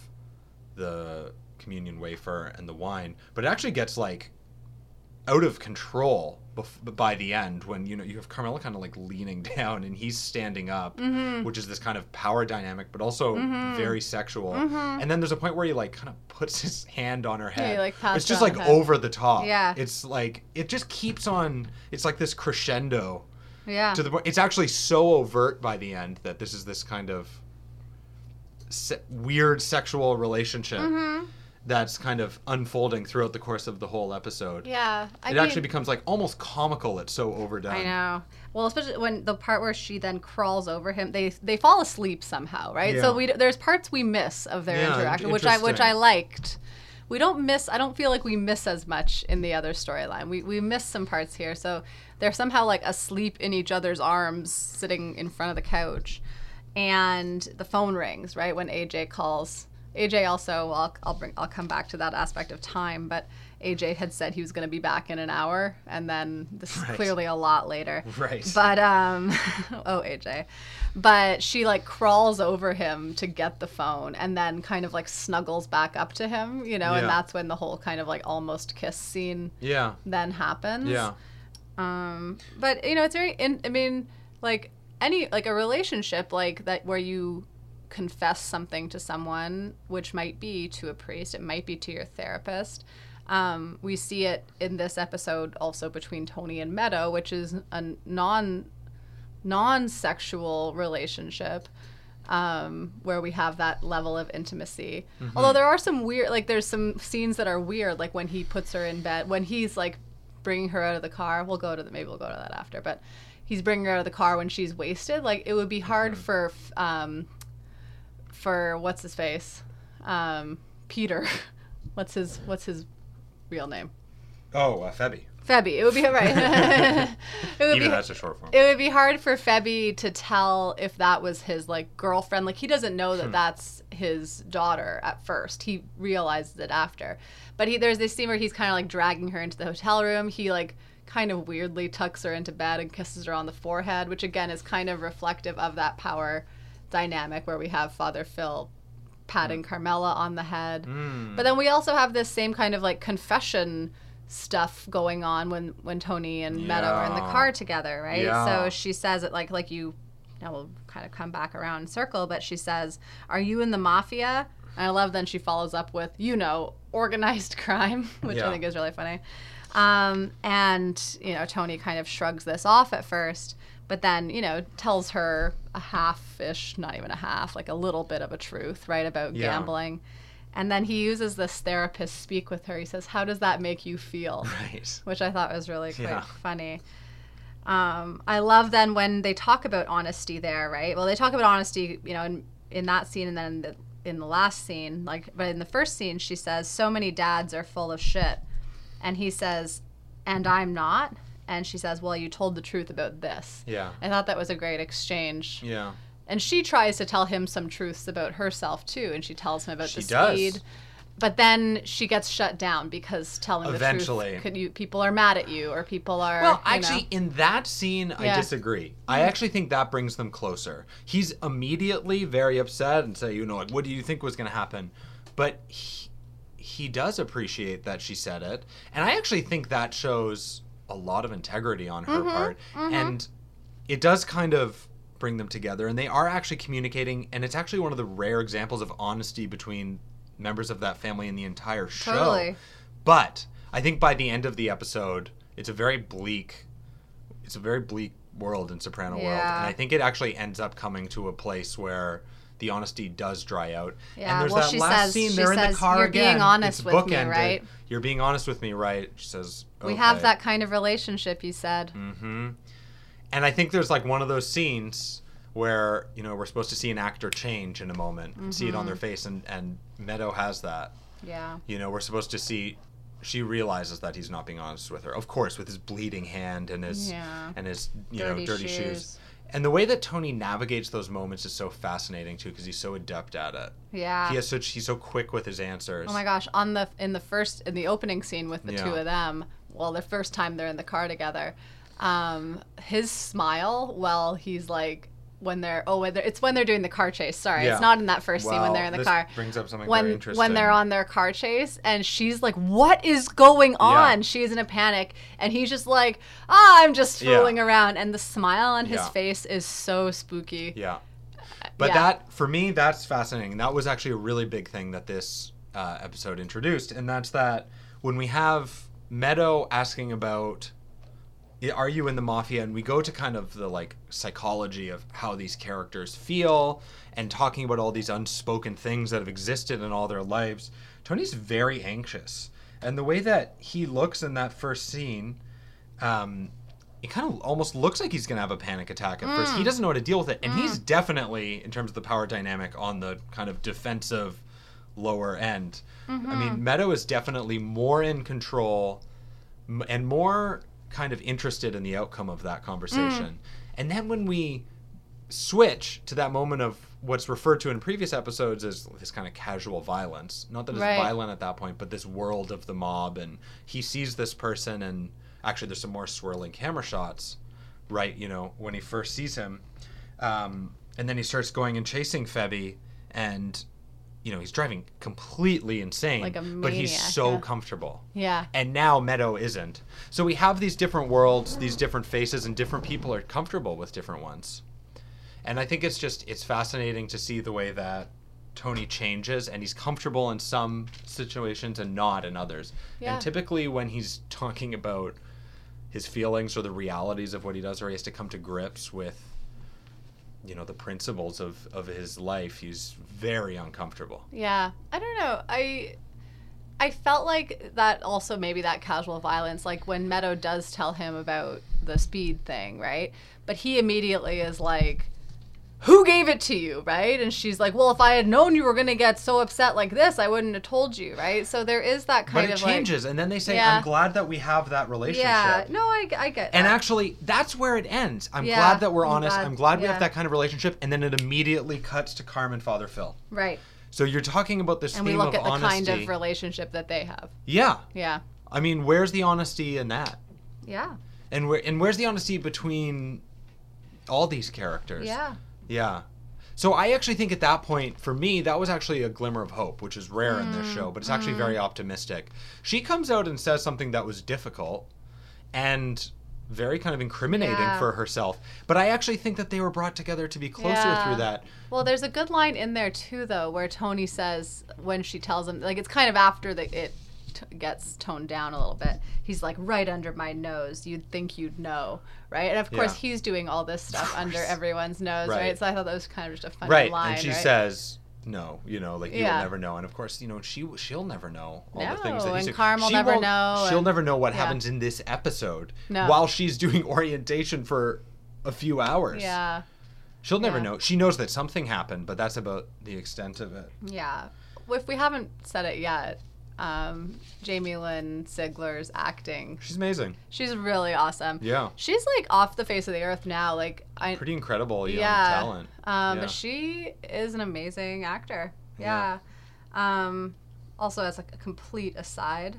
the communion wafer and the wine, but it actually gets like out of control bef- by the end when you know you have Carmela kind of like leaning down and he's standing up, Mhm. which is this kind of power dynamic, but also Mhm. very sexual. Mhm. And then there's a point where he like kind of puts his hand on her Yeah, he, head. like, it's just like over the top. Yeah. It's like it just keeps on. It's like this crescendo Yeah. to the point it's actually so overt by the end that this is this kind of se- weird sexual relationship Mhm. that's kind of unfolding throughout the course of the whole episode Yeah. I it mean, actually becomes like almost comical it's so overdone I know. Well, especially when the part where she then crawls over him, they they fall asleep somehow, right? So Yeah. we there's parts we miss of their Yeah, interaction, which I which I liked. We don't miss. I don't feel like we miss as much in the other storyline. We we miss some parts here, so they're somehow like asleep in each other's arms, sitting in front of the couch, and the phone rings right when AJ calls. AJ also, I'll, I'll bring, I'll come back to that aspect of time, but AJ had said he was going to be back in an hour, and then this is Right. clearly a lot later. right But um oh AJ. But she like crawls over him to get the phone and then kind of like snuggles back up to him, you know, Yeah. and that's when the whole kind of like almost kiss scene yeah then happens. yeah Um but you know, it's very in, I mean, like any like a relationship like that where you confess something to someone, which might be to a priest, it might be to your therapist. Um, we see it in this episode also between Tony and Meadow, which is a non non-sexual relationship um, where we have that level of intimacy. Although there are some weird, like there's some scenes that are weird, like when he puts her in bed, when he's like bringing her out of the car. We'll go to the, maybe we'll go to that after, but he's bringing her out of the car when she's wasted. Like it would be hard for, um, for what's his face, um, Peter. what's his what's his real name? oh uh, Febby Febby. It would be right. it would even be that's a short form it would be hard for Febby to tell if that was his like girlfriend. Like he doesn't know Hmm. that that's his daughter at first. He realizes it after. But he there's this scene where he's kind of like dragging her into the hotel room. He like kind of weirdly tucks her into bed and kisses her on the forehead, which again is kind of reflective of that power dynamic where we have Father Phil patting Carmela on the head. Mm. But then we also have this same kind of like confession stuff going on when when Tony and Meadow are in the car together, right? Yeah. So she says it like like you now we'll kind of come back around circle, but she says, "Are you in the mafia?" And I love then she follows up with, "You know, organized crime," which Yeah. I think is really funny. Um, and you know, Tony kind of shrugs this off at first, but then you know tells her a half-ish, not even a half, like a little bit of a truth, right, about Yeah. gambling. And then he uses this therapist speak with her. He says, "How does that make you feel?" Right. Which I thought was really quite Yeah. funny. Um, I love then when they talk about honesty there, right? Well, they talk about honesty, you know, in, in that scene and then the, in the last scene, like, but in the first scene, she says, "So many dads are full of shit," and he says, "And I'm not." And she says, "Well, you told the truth about this." Yeah. I thought that was a great exchange. Yeah. And she tries to tell him some truths about herself too, and she tells him about She the does. speed. But then she gets shut down because telling Eventually. the truth, could you people are mad at you, or people are. Well, you know- actually, in that scene, I Yeah. Mm-hmm. disagree. I actually think that brings them closer. He's immediately very upset and say, you know, like, what do you think was going to happen? But he, he does appreciate that she said it, and I actually think that shows a lot of integrity on Mm-hmm. her part, and it does kind of bring them together, and they are actually communicating, and it's actually one of the rare examples of honesty between members of that family in the entire show. Totally. But I think by the end of the episode, it's a very bleak, it's a very bleak world in Soprano World, and I think it actually ends up coming to a place where the honesty does dry out. Yeah, and there's well, that last says- scene. They're in the car "You're again. being honest it's with me, bookended. right? You're being honest with me, right? She says, we have that kind of relationship. You said. hmm And I think there's like one of those scenes where you know we're supposed to see an actor change in a moment and see it Mm-hmm. on their face, and and Meadow has that. Yeah. You know, we're supposed to see. She realizes that he's not being honest with her. Of course, with his bleeding hand and his Yeah. and his you Dirty know dirty shoes. shoes. And the way that Tony navigates those moments is so fascinating too, because he's so adept at it. Yeah. He has such he's so quick with his answers. Oh my gosh! On the in the first in the opening scene with the Yeah. two of them, well, the first time they're in the car together, um, his smile while he's like when they're oh when they're, it's when they're doing the car chase. Sorry, Yeah. it's not in that first scene when they're in the this car. brings up something when when they're on their car chase and she's like what is going on Yeah. she's in a panic and he's just like ah i'm just Yeah. fooling around and the smile on his Yeah. face is so spooky Yeah. But yeah. that, for me, that's fascinating. That was actually a really big thing that this uh, episode introduced. And that's that when we have Meadow asking about, "I- are you in the mafia? And we go to kind of the like psychology of how these characters feel and talking about all these unspoken things that have existed in all their lives. Tony's very anxious. And the way that he looks in that first scene, um, it kind of almost looks like he's going to have a panic attack at first. He mm. doesn't know how to deal with it. And he's mm. definitely, in terms of the power dynamic, on the kind of defensive lower end. I mean, mm-hmm. Meadow is definitely more in control and more kind of interested in the outcome of that conversation. And then when we switch to that moment of what's referred to in previous episodes as this kind of casual violence. Not that it's Right. violent at that point, but this world of the mob, and he sees this person, and actually, there's some more swirling camera shots, right? You know, when he first sees him, um, and then he starts going and chasing Febby, and you know he's driving completely insane, Like a but he's so yeah. comfortable yeah and now Meadow isn't. So we have these different worlds, these different faces, and different people are comfortable with different ones. And I think it's just it's fascinating to see the way that Tony changes and he's comfortable in some situations and not in others. Yeah. And typically when he's talking about his feelings or the realities of what he does or he has to come to grips with you know the principles of, of his life he's very uncomfortable Yeah, I don't know. I I felt like that also maybe that casual violence, like when Meadow does tell him about the speed thing, right? But he immediately is like, "Who gave it to you?" Right? And she's like, "Well, if I had known you were gonna get so upset like this, I wouldn't have told you." Right? So there is that kind of but it of changes and then they say Yeah. i'm glad that we have that relationship yeah. No, I, I get. And actually, that's where it ends. I'm Yeah, glad that we're I'm honest. glad- I'm glad we yeah. have that kind of relationship. And then it immediately cuts to Carmen, Father Phil. right, So you're talking about this and theme we look at the honesty. kind of relationship that they have. yeah, Yeah, I mean, where's the honesty in that? yeah, And where and where's the honesty between all these characters? yeah. Yeah. So I actually think at that point, for me, that was actually a glimmer of hope, which is rare in Mm, this show, but it's actually very optimistic. She comes out and says something that was difficult and very kind of incriminating Yeah. for herself. But I actually think that they were brought together to be closer Yeah. through that. Well, there's a good line in there too, though, where Tony says when she tells him, like it's kind of after the, it gets toned down a little bit. He's like, right under my nose. You'd think you'd know, right? And of course, Yeah. he's doing all this stuff under everyone's nose, right. Right. So I thought that was kind of just a funny right. line, and she right? says, no, you know, like you'll never know. And of course, you know, she she'll never know all the things that he's and. Carm will never know, She'll and- never know what yeah. happens in this episode No. while she's doing orientation for a few hours. Yeah, She'll never know. She knows that something happened, but that's about the extent of it. yeah. If we haven't said it yet, um, Jamie Lynn Sigler's acting, She's amazing. she's really awesome. Yeah. She's like off the face of the earth now. Like I, Pretty incredible young yeah. talent. Um, Yeah. but she is an amazing actor. Yeah. Yeah. Um, also, as like a complete aside,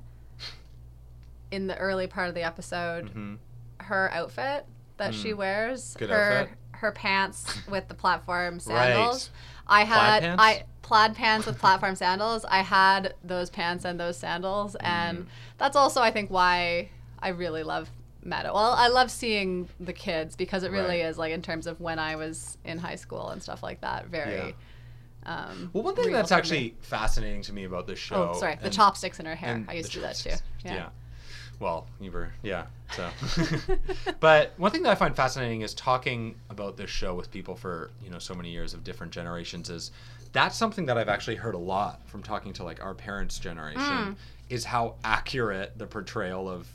in the early part of the episode, hmm her outfit that she wears, Mm. Good her outfit. her pants with the platform sandals. Right. I had pants? I plaid pants with platform sandals. I had those pants and those sandals, Mm. and that's also I think why I really love Meadow. Well, I love seeing the kids because it really Right. is like in terms of when I was in high school and stuff like that. Very. Um, Well, one thing that's for me. actually fascinating to me about this show. oh sorry the chopsticks in her hair. I used to do that too. chopsticks. Yeah. Well, you were, yeah. So, but one thing that I find fascinating is talking about this show with people for you know so many years of different generations. Is that's something that I've actually heard a lot from talking to like our parents' generation. Mm. Is how accurate the portrayal of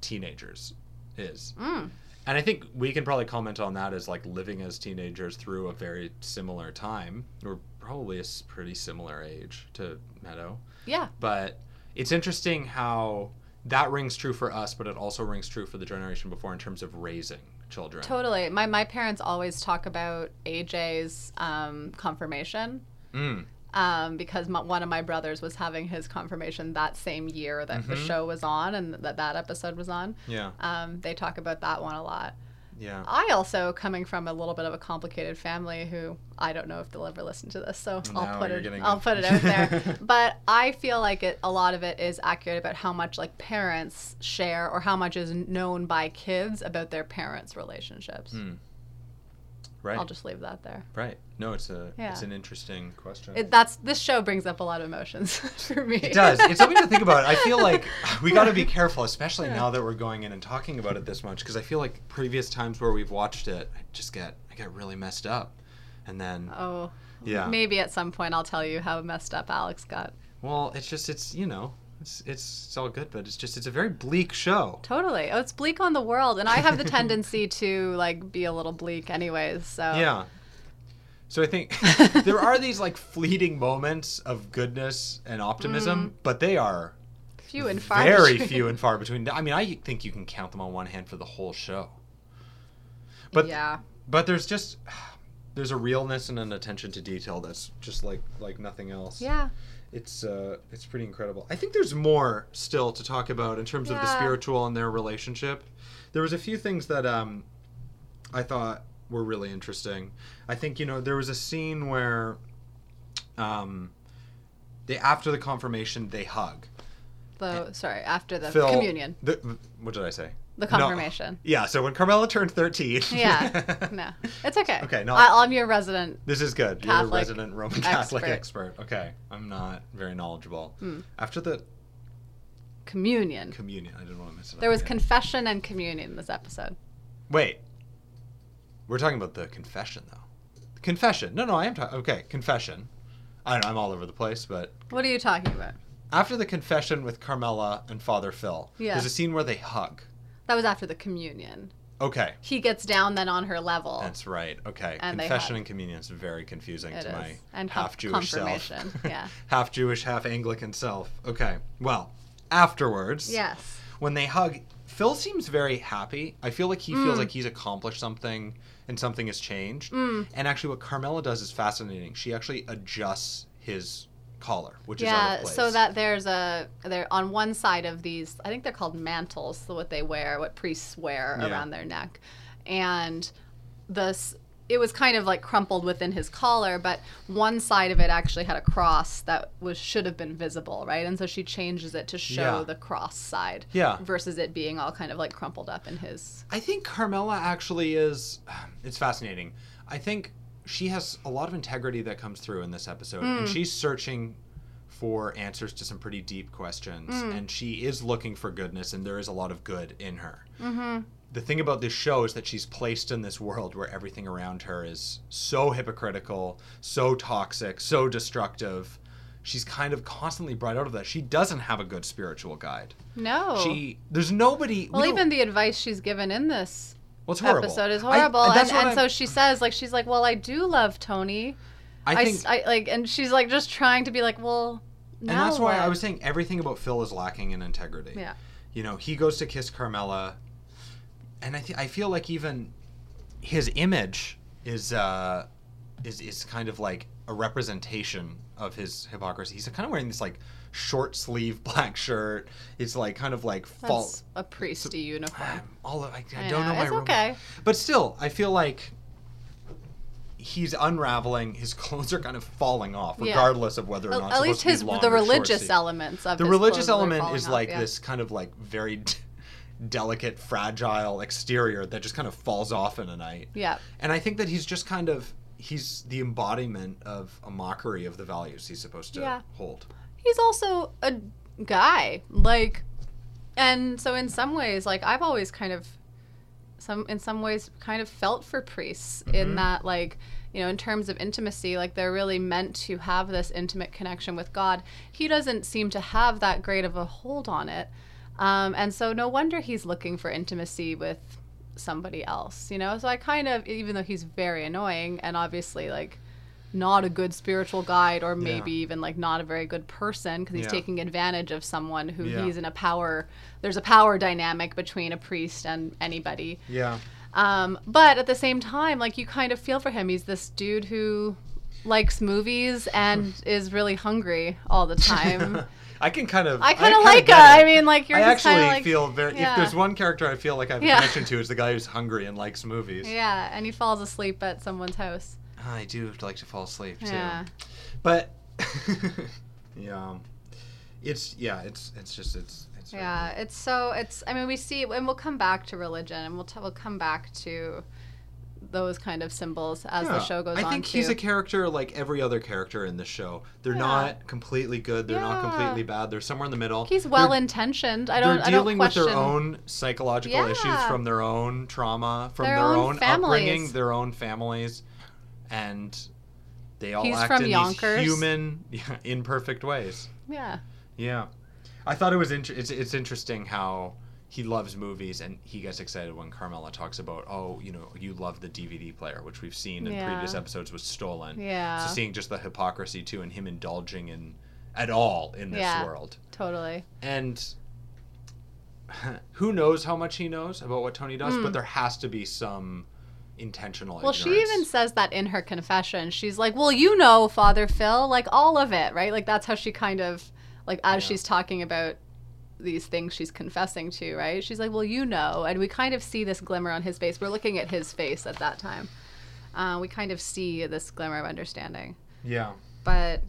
teenagers is. Mm. And I think we can probably comment on that as like living as teenagers through a very similar time. We're probably a pretty similar age to Meadow. Yeah. But it's interesting how that rings true for us, but it also rings true for the generation before in terms of raising children. Totally. My my parents always talk about AJ's um, confirmation. Mm. um, because my, one of my brothers was having his confirmation that same year that the Mhm. show was on and that that episode was on. Yeah. Um, they talk about that one a lot. Yeah. I also, coming from a little bit of a complicated family, who I don't know if they'll ever listen to this, so No, I'll put it, getting I'll put it out there. but I feel like it, a lot of it is accurate about how much like parents share or how much is known by kids about their parents' relationships. Mm. Right. I'll just leave that there. right. No, it's a Yeah. it's an interesting question. It, that's this show brings up a lot of emotions for me. It does. It's something to think about. I feel like we got to be careful, especially now that we're going in and talking about it this much, because I feel like previous times where we've watched it, I just get I get really messed up, and then Oh, yeah. Maybe at some point I'll tell you how messed up Alex got. Well, it's just it's you know it's it's it's all good, but it's just it's a very bleak show. Totally. Oh, it's bleak on the world, and I have the tendency to like be a little bleak, anyways. So Yeah. So I think there are these like fleeting moments of goodness and optimism, mm. but they are few and far. very between. few and far between. I mean, I think you can count them on one hand for the whole show. But yeah, but there's just there's a realness and an attention to detail that's just like like nothing else. yeah, It's uh it's pretty incredible. I think there's more still to talk about in terms of the spiritual and their relationship. There was a few things that um I thought were really interesting. I think you know there was a scene where um they after the confirmation they hug. the sorry after the Phil- communion, The, what did I say? The No. confirmation. Yeah, so when Carmela turned 13. Yeah, no, it's okay. Okay, no. I, I'm your resident. This is good. You're a Catholic resident Roman Catholic expert. expert. Okay. I'm not very knowledgeable. Hmm. After the Communion. communion, I didn't want to miss it. There was again. confession and communion in this episode. Wait. We're talking about the confession, though. Confession. No, no, I am talking. Okay, confession. I don't know, I'm all over the place, but What are you talking about? after the confession with Carmela and Father Phil, Yeah. there's a scene where they hug. That was after the communion. Okay, He gets down then on her level. that's right. Okay, And confession and communion is very confusing to is. my And half Jewish self. yeah. half Jewish, half Anglican self. Okay, well, afterwards, yes. when they hug, Phil seems very happy. I feel like he feels Mm. like he's accomplished something and something has changed. Mm. And actually, what Carmela does is fascinating. She actually adjusts his collar, which is yeah of so that there's a there on one side of these i think they're called mantles so what they wear what priests wear Yeah. around their neck and this it was kind of like crumpled within his collar, but one side of it actually had a cross that was should have been visible, right? And so she changes it to show Yeah. the cross side, Yeah. versus it being all kind of like crumpled up in his. I think Carmela actually is. It's fascinating. I think she has a lot of integrity that comes through in this episode, Hmm. and she's searching for answers to some pretty deep questions, Hmm. and she is looking for goodness, and there is a lot of good in her. Mm-hmm. The thing about this show is that she's placed in this world where everything around her is so hypocritical, so toxic, so destructive. She's kind of constantly brought out of that. She doesn't have a good spiritual guide. No. She there's nobody. well, don't- even the advice she's given in this well, it's horrible. episode is horrible, that's and, and so she says, like, she's like, "Well, I do love Tony." I I, think, like, and she's like just trying to be like, "Well, and that's why I was saying everything about Phil is lacking in integrity. Yeah. You know, he goes to kiss Carmela, and I th- I feel like even his image is uh is is kind of like a representation of his hypocrisy. He's kind of wearing this like short sleeve black shirt. It's like kind of like. That's a priesty uniform. All of, I, I, I don't know, know, my it's okay. but still, I feel like he's unraveling. His clothes are kind of falling off, Yeah. regardless of whether or not. at least his the religious elements of The religious element is off, like yeah. this kind of like very d- delicate, fragile exterior that just kind of falls off in a night. Yeah. And I think that he's just kind of he's the embodiment of a mockery of the values he's supposed to Yeah. hold. He's also a guy, like, and so in some ways, like I've always kind of, some in some ways, kind of felt for priests in Mhm. that, like, you know, in terms of intimacy, like they're really meant to have this intimate connection with God. He doesn't seem to have that great of a hold on it, um, and so no wonder he's looking for intimacy with somebody else, you know. So I kind of, even though he's very annoying and obviously like not a good spiritual guide or maybe even like not a very good person because he's Yeah. taking advantage of someone who Yeah. he's in a power there's a power dynamic between a priest and anybody Yeah. um, but at the same time like you kind of feel for him he's this dude who likes movies and is really hungry all the time I can kind of. i kind of kinda like it. i mean like you're I actually like feel very. yeah. If there's one character I feel like I have a Yeah. connection to, is the guy who's hungry and likes movies. yeah and he falls asleep at someone's house I do have to like to fall asleep too. Yeah. But yeah, um, it's yeah, it's it's just it's it's Yeah, it's so it's. I mean, we see, and we'll come back to religion, and we'll t- we'll come back to those kind of symbols as the show goes I on. think he's too. a character like every other character in the show. They're Yeah. not completely good. They're not completely bad. They're somewhere in the middle. He's They're- well intentioned. I don't. They're I don't dealing with their own psychological issues from their own trauma, from Their their, own own, upbringing, their own families, and they all He's act in Yonkers. these human, yeah, imperfect ways. Yeah. Yeah, I thought it was int- it's it's interesting how he loves movies and he gets excited when Carmela talks about oh you know you love the DVD player which we've seen in Yeah. previous episodes was stolen. Yeah. So seeing just the hypocrisy too and him indulging in at all in this Yeah. world Totally. and who knows how much he knows about what Tony does, Mm. but there has to be some intentional. Well, she even says that in her confession. She's like, "Well, you know, Father Phil, like all of it, right? Like that's how she kind of like as Yeah. she's talking about these things she's confessing to, right? She's like, "Well, you know," and we kind of see this glimmer on his face. We're looking at his face at that time. Uh, we kind of see this glimmer of understanding. yeah, But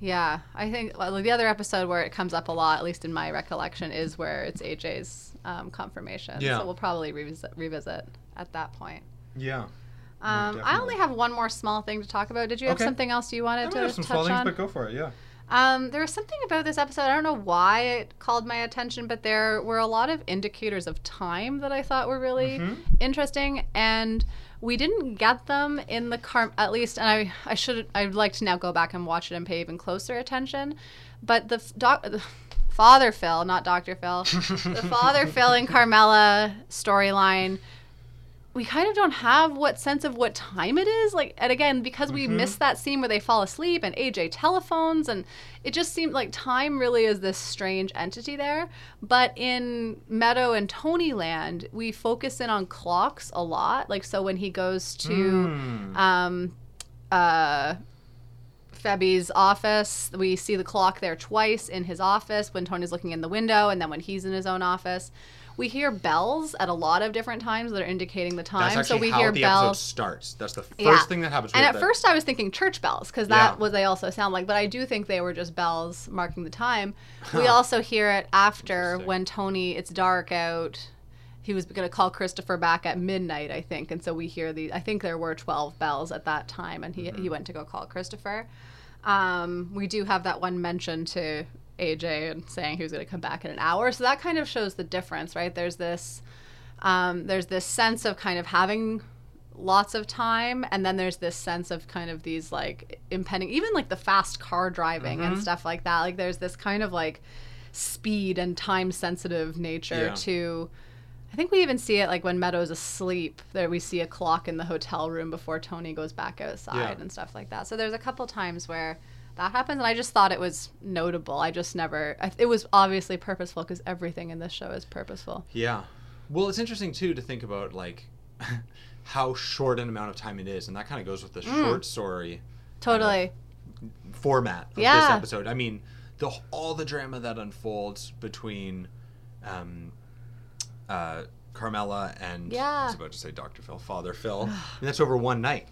yeah, I think well, the other episode where it comes up a lot, at least in my recollection, is where it's AJ's um, confirmation. Yeah. So we'll probably revisit, revisit at that point. Yeah. Um, I only have one more small thing to talk about. Did you have Okay. something else you wanted might to have some touch small things, on? but go for it. Yeah. Um, there was something about this episode. I don't know why it called my attention, but there were a lot of indicators of time that I thought were really Mhm. interesting, and we didn't get them in the car. At least, and I I should I'd like to now go back and watch it and pay even closer attention. But the doc. The, Father Phil, not Dr. Phil. the Father Phil and Carmela storyline we kind of don't have what sense of what time it is like and again because we Mhm. missed that scene where they fall asleep and aj telephones and it just seemed like time really is this strange entity there but in meadow and tony land we focus in on clocks a lot like so when he goes to Mm. um uh Febby's office. We see the clock there twice in his office when Tony's looking in the window and then when he's in his own office. We hear bells at a lot of different times that are indicating the time. That's actually so we how hear the episode bells. starts. That's the first Yeah. thing that happens. And at first I was thinking church bells because that Yeah. what they also sound like, but I do think they were just bells marking the time. We also hear it after when Tony it's dark out. He was going to call Christopher back at midnight, I think, and so we hear the. I think there were twelve bells at that time, and he Mm-hmm. he went to go call Christopher. Um, we do have that one mention to AJ and saying he was going to come back in an hour, so that kind of shows the difference, right? There's this um, there's this sense of kind of having lots of time and then there's this sense of kind of these like impending even like the fast car driving Mm-hmm. and stuff like that like there's this kind of like speed and time sensitive nature Yeah. to I think we even see it like when Meadows asleep. There we see a clock in the hotel room before Tony goes back outside Yeah. and stuff like that. So there's a couple times where that happens, and I just thought it was notable. I just never. I, it was obviously purposeful because everything in this show is purposeful. Yeah. Well, it's interesting too to think about like how short an amount of time it is, and that kind of goes with the Mm. short story Totally. format of this episode. I mean, the all the drama that unfolds between um, uh, Carmela and Yeah. I was about to say Dr. Phil, Father Phil. and that's over one night.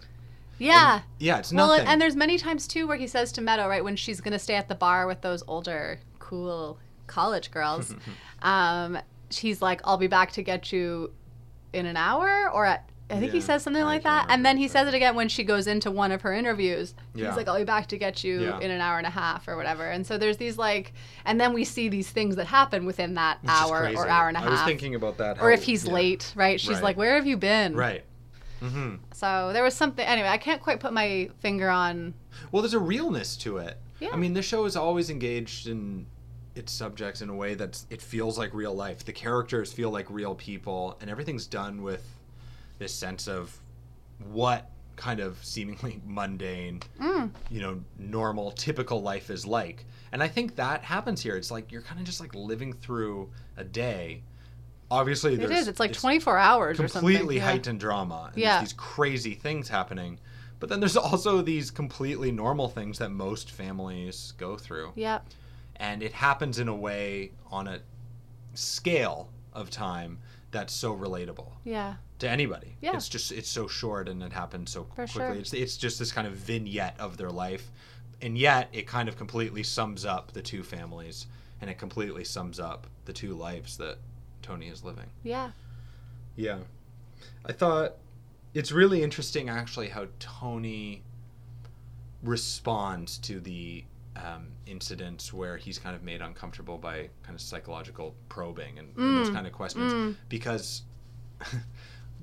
Yeah. Yeah, it's nothing. Well, and there's many times too where he says to Meadow, right, when she's gonna stay at the bar with those older, cool college girls, um, he's like, "I'll be back to get you in an hour," or at, I think he says something I like that, and then he says it again when she goes into one of her interviews. Yeah. He's like, "I'll be back to get you Yeah. in an hour and a half or whatever," and so there's these like, and then we see these things that happen within that Which hour or hour and a half. I was thinking about that. or if he's yeah. late, right? She's Right. like, "Where have you been?" Right. Hmm So there was something. Anyway, I can't quite put my finger on. Well, there's a realness to it. Yeah. I mean, this show is always engaged in its subjects in a way that it feels like real life. The characters feel like real people, and everything's done with this sense of what kind of seemingly mundane, Mm, you know, normal, typical life is like. And I think that happens here. It's like you're kind of just like living through a day. Obviously, it is. It's like 24 hours or something. completely Yeah. heightened drama. And Yeah. There's these crazy things happening. But then there's also these completely normal things that most families go through. Yep. And it happens in a way on a scale of time that's so relatable Yeah. to anybody. Yeah. It's just it's so short and it happens so For quickly. sure. It's it's just this kind of vignette of their life. And yet it kind of completely sums up the two families and it completely sums up the two lives that Tony is living. Yeah. Yeah. I thought it's really interesting actually how Tony responds to the um, incidents where he's kind of made uncomfortable by kind of psychological probing and, and those Mm. kind of questions Mm. because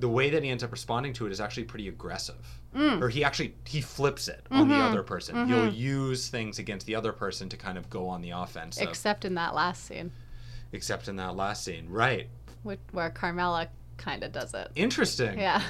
the way that he ends up responding to it is actually pretty aggressive Mm. or he actually he flips it on the Mhm. other person Mhm. he'll use things against the other person to kind of go on the offense Except in that last scene, except in that last scene right which, where Carmela kind of does it. interesting Yeah.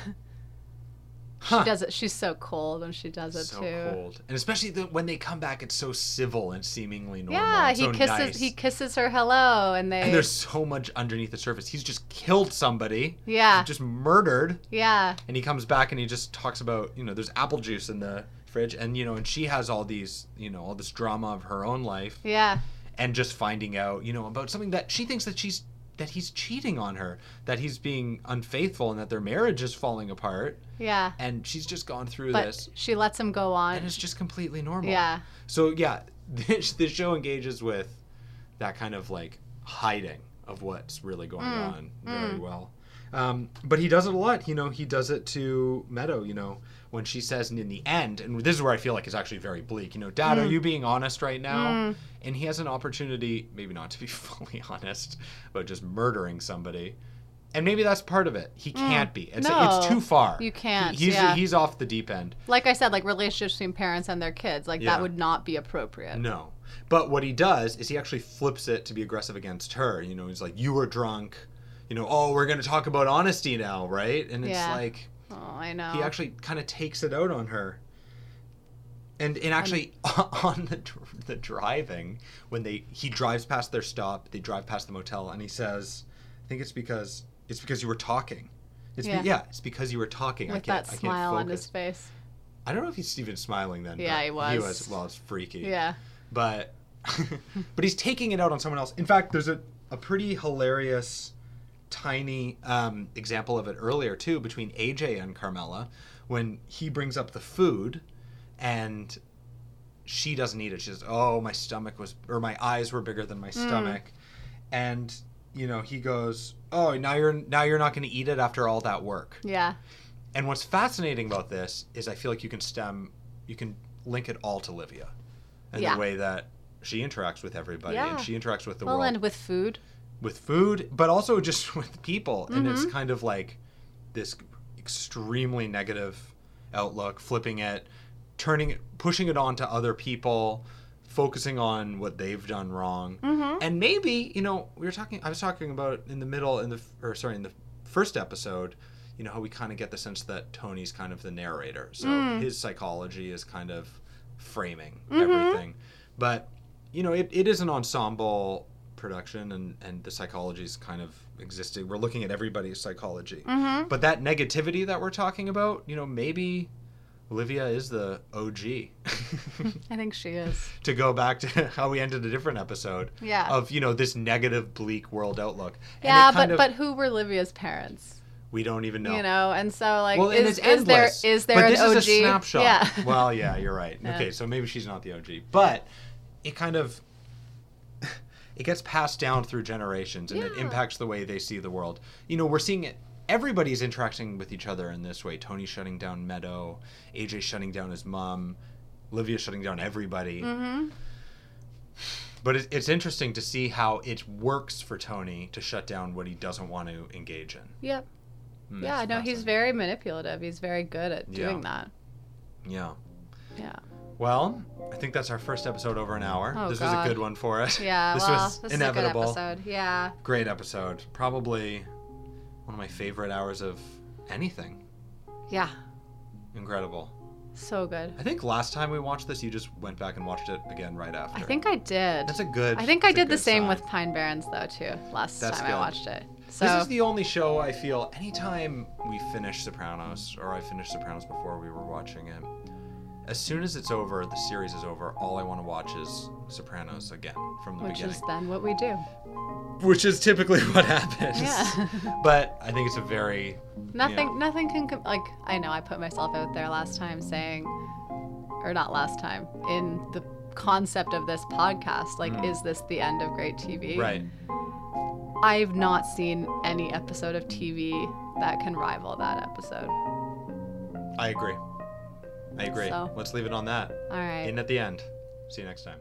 Huh. She does it. She's so cold when she does it so too. cold, and especially the, when they come back, it's so civil and seemingly normal. Yeah, he so kisses. nice. He kisses her hello, and they. and there's so much underneath the surface. He's just killed somebody, yeah, just murdered, yeah, and he comes back and he just talks about you know there's apple juice in the fridge, and you know, and she has all these you know all this drama of her own life, yeah, and just finding out you know about something that she thinks that she's that he's cheating on her, that he's being unfaithful, and that their marriage is falling apart, yeah. and she's just gone through But this. she lets him go on. and it's just completely normal. Yeah, So yeah, this, this show engages with that kind of like hiding of what's really going Mm, on very mm. well. Um, but he does it a lot. You know, he does it to Meadow. You know, when she says and in the end, and this is where I feel like it's actually very bleak. You know, Dad, are Mm. you being honest right now? Mm. And he has an opportunity, maybe not to be fully honest, but just murdering somebody. And maybe that's part of it. He can't be. It's, Mm. No, it's too far. you can't, He- he's yeah. he's off the deep end. like I said, like relationships between parents and their kids, like Yeah. that would not be appropriate. No. But what he does is he actually flips it to be aggressive against her. You know, he's like, You were drunk. You know, oh, we're going to talk about honesty now, right? And it's Yeah. like, Oh, I know. he actually kind of takes it out on her. And, and actually, on the, the driving, when they he drives past their stop, they drive past the motel, and he says, "I think it's because it's because you were talking. It's Yeah. Be, yeah, it's because you were talking. I with can't, that I can't smile on his face. I don't know if he's even smiling then. Yeah, he was. He was. Well, it's freaky. Yeah. But, but he's taking it out on someone else. In fact, there's a, a pretty hilarious, tiny um, example of it earlier too between AJ and Carmela when he brings up the food, and she doesn't eat it. She says, "Oh, my stomach was, or my eyes were bigger than my stomach," and you know he goes, "Oh, now you're now you're not going to eat it after all that work." Yeah. And what's fascinating about this is I feel like you can stem, you can link it all to Livia, and Yeah. the way that she interacts with everybody Yeah. and she interacts with the Well, world and with food. With food, but also just with people. And Mm-hmm. it's kind of like this extremely negative outlook, flipping it, turning it, pushing it on to other people, focusing on what they've done wrong. Mm-hmm. And maybe, you know, we were talking, I was talking about in the middle, in the, or sorry, in the first episode, you know, how we kind of get the sense that Tony's kind of the narrator. So Mm. his psychology is kind of framing Mm-hmm. everything. But, you know, it, it is an ensemble production and, and the psychology is kind of existing. We're looking at everybody's psychology. Mm-hmm. But that negativity that we're talking about, you know, maybe Olivia is the OG. I think she is. to go back to how we ended a different episode Yeah. of you know this negative bleak world outlook And yeah, but of- but who were Livia's parents? we don't even know You know, and so like, well is, is there is there but an this OG? is a snapshot Yeah. well yeah you're right Yeah. okay so maybe she's not the og but it kind of it gets passed down through generations and it impacts the way they see the world you know we're seeing it everybody's interacting with each other in this way tony shutting down meadow aj shutting down his mom olivia shutting down everybody mm-hmm. But it, it's interesting to see how it works for Tony to shut down what he doesn't want to engage in. Yep. Mm, Yeah, no, he's very manipulative. He's very good at Yeah. doing that. Yeah. Yeah. Well, I think that's our first episode over an hour. Oh, this God. was a good one for us. Yeah. this well, was this inevitable. is a good episode. Yeah. Great episode. Probably one of my favorite hours of anything. Yeah. Incredible. So good. I think last time we watched this, you just went back and watched it again right after. I think I did. that's a good. I think I did the same sign. with Pine Barrens though too. Last That's time good. I watched it. So This is the only show I feel anytime we finish Sopranos, or I finished Sopranos before we were watching it, as soon as it's over, the series is over, all I want to watch is Sopranos again from the which beginning. Which is then what we do. Which is typically what happens. Yeah. but I think it's a very. Nothing. Yeah. Nothing can com- like. I know I put myself out there last time saying, or not last time in the concept of this podcast. Like, Mm. is this the end of great TV? Right. I've not seen any episode of TV that can rival that episode. I agree. I agree. So- Let's leave it on that. All right. In at the end. See you next time.